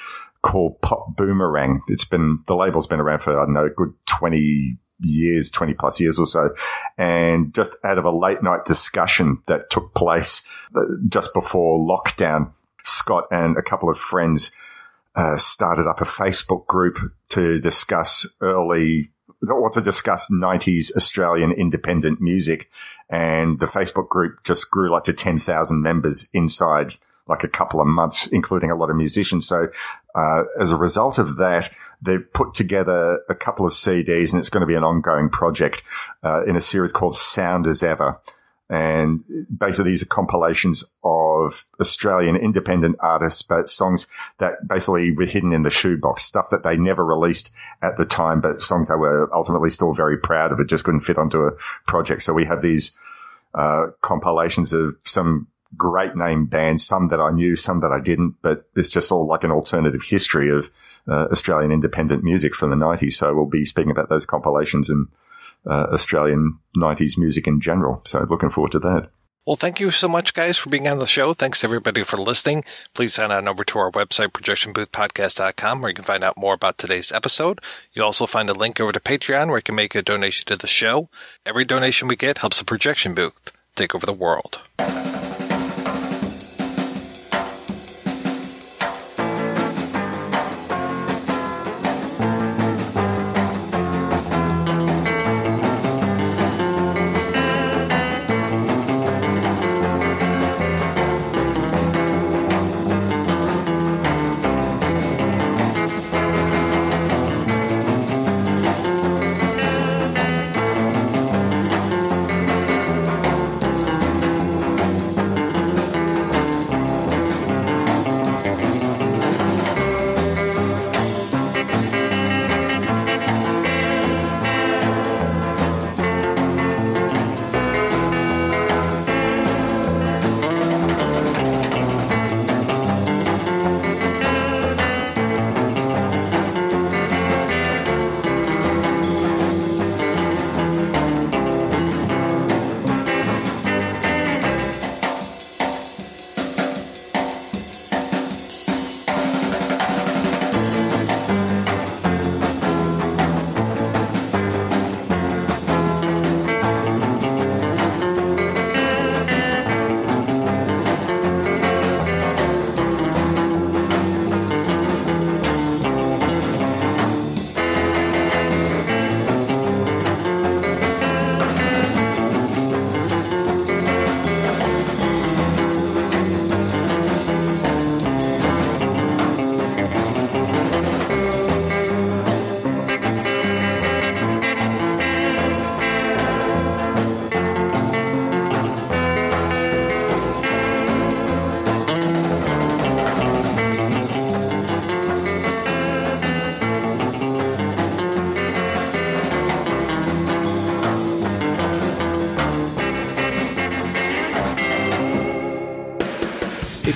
S2: called Pop Boomerang. It's been, the label's been around for, I don't know, a good 20 years, 20 plus years or so. And just out of a late night discussion that took place uh, just before lockdown, Scott and a couple of friends uh, started up a Facebook group to discuss early or to discuss 90s Australian independent music. And the Facebook group just grew like to 10,000 members inside like a couple of months, including a lot of musicians. So, uh, as a result of that, they've put together a couple of CDs and it's going to be an ongoing project, uh, in a series called Sound as Ever. And basically these are compilations of Australian independent artists, but songs that basically were hidden in the shoebox, stuff that they never released at the time, but songs they were ultimately still very proud of. It just couldn't fit onto a project. So we have these, uh, compilations of some great name bands, some that I knew, some that I didn't, but it's just all like an alternative history of uh, Australian independent music from the 90s. So we'll be speaking about those compilations and uh, Australian 90s music in general. So looking forward to that.
S23: Well, thank you so much, guys, for being on the show. Thanks everybody for listening. Please head on over to our website, projectionboothpodcast.com, where you can find out more about today's episode. You'll also find a link over to Patreon where you can make a donation to the show. Every donation we get helps the projection booth take over the world.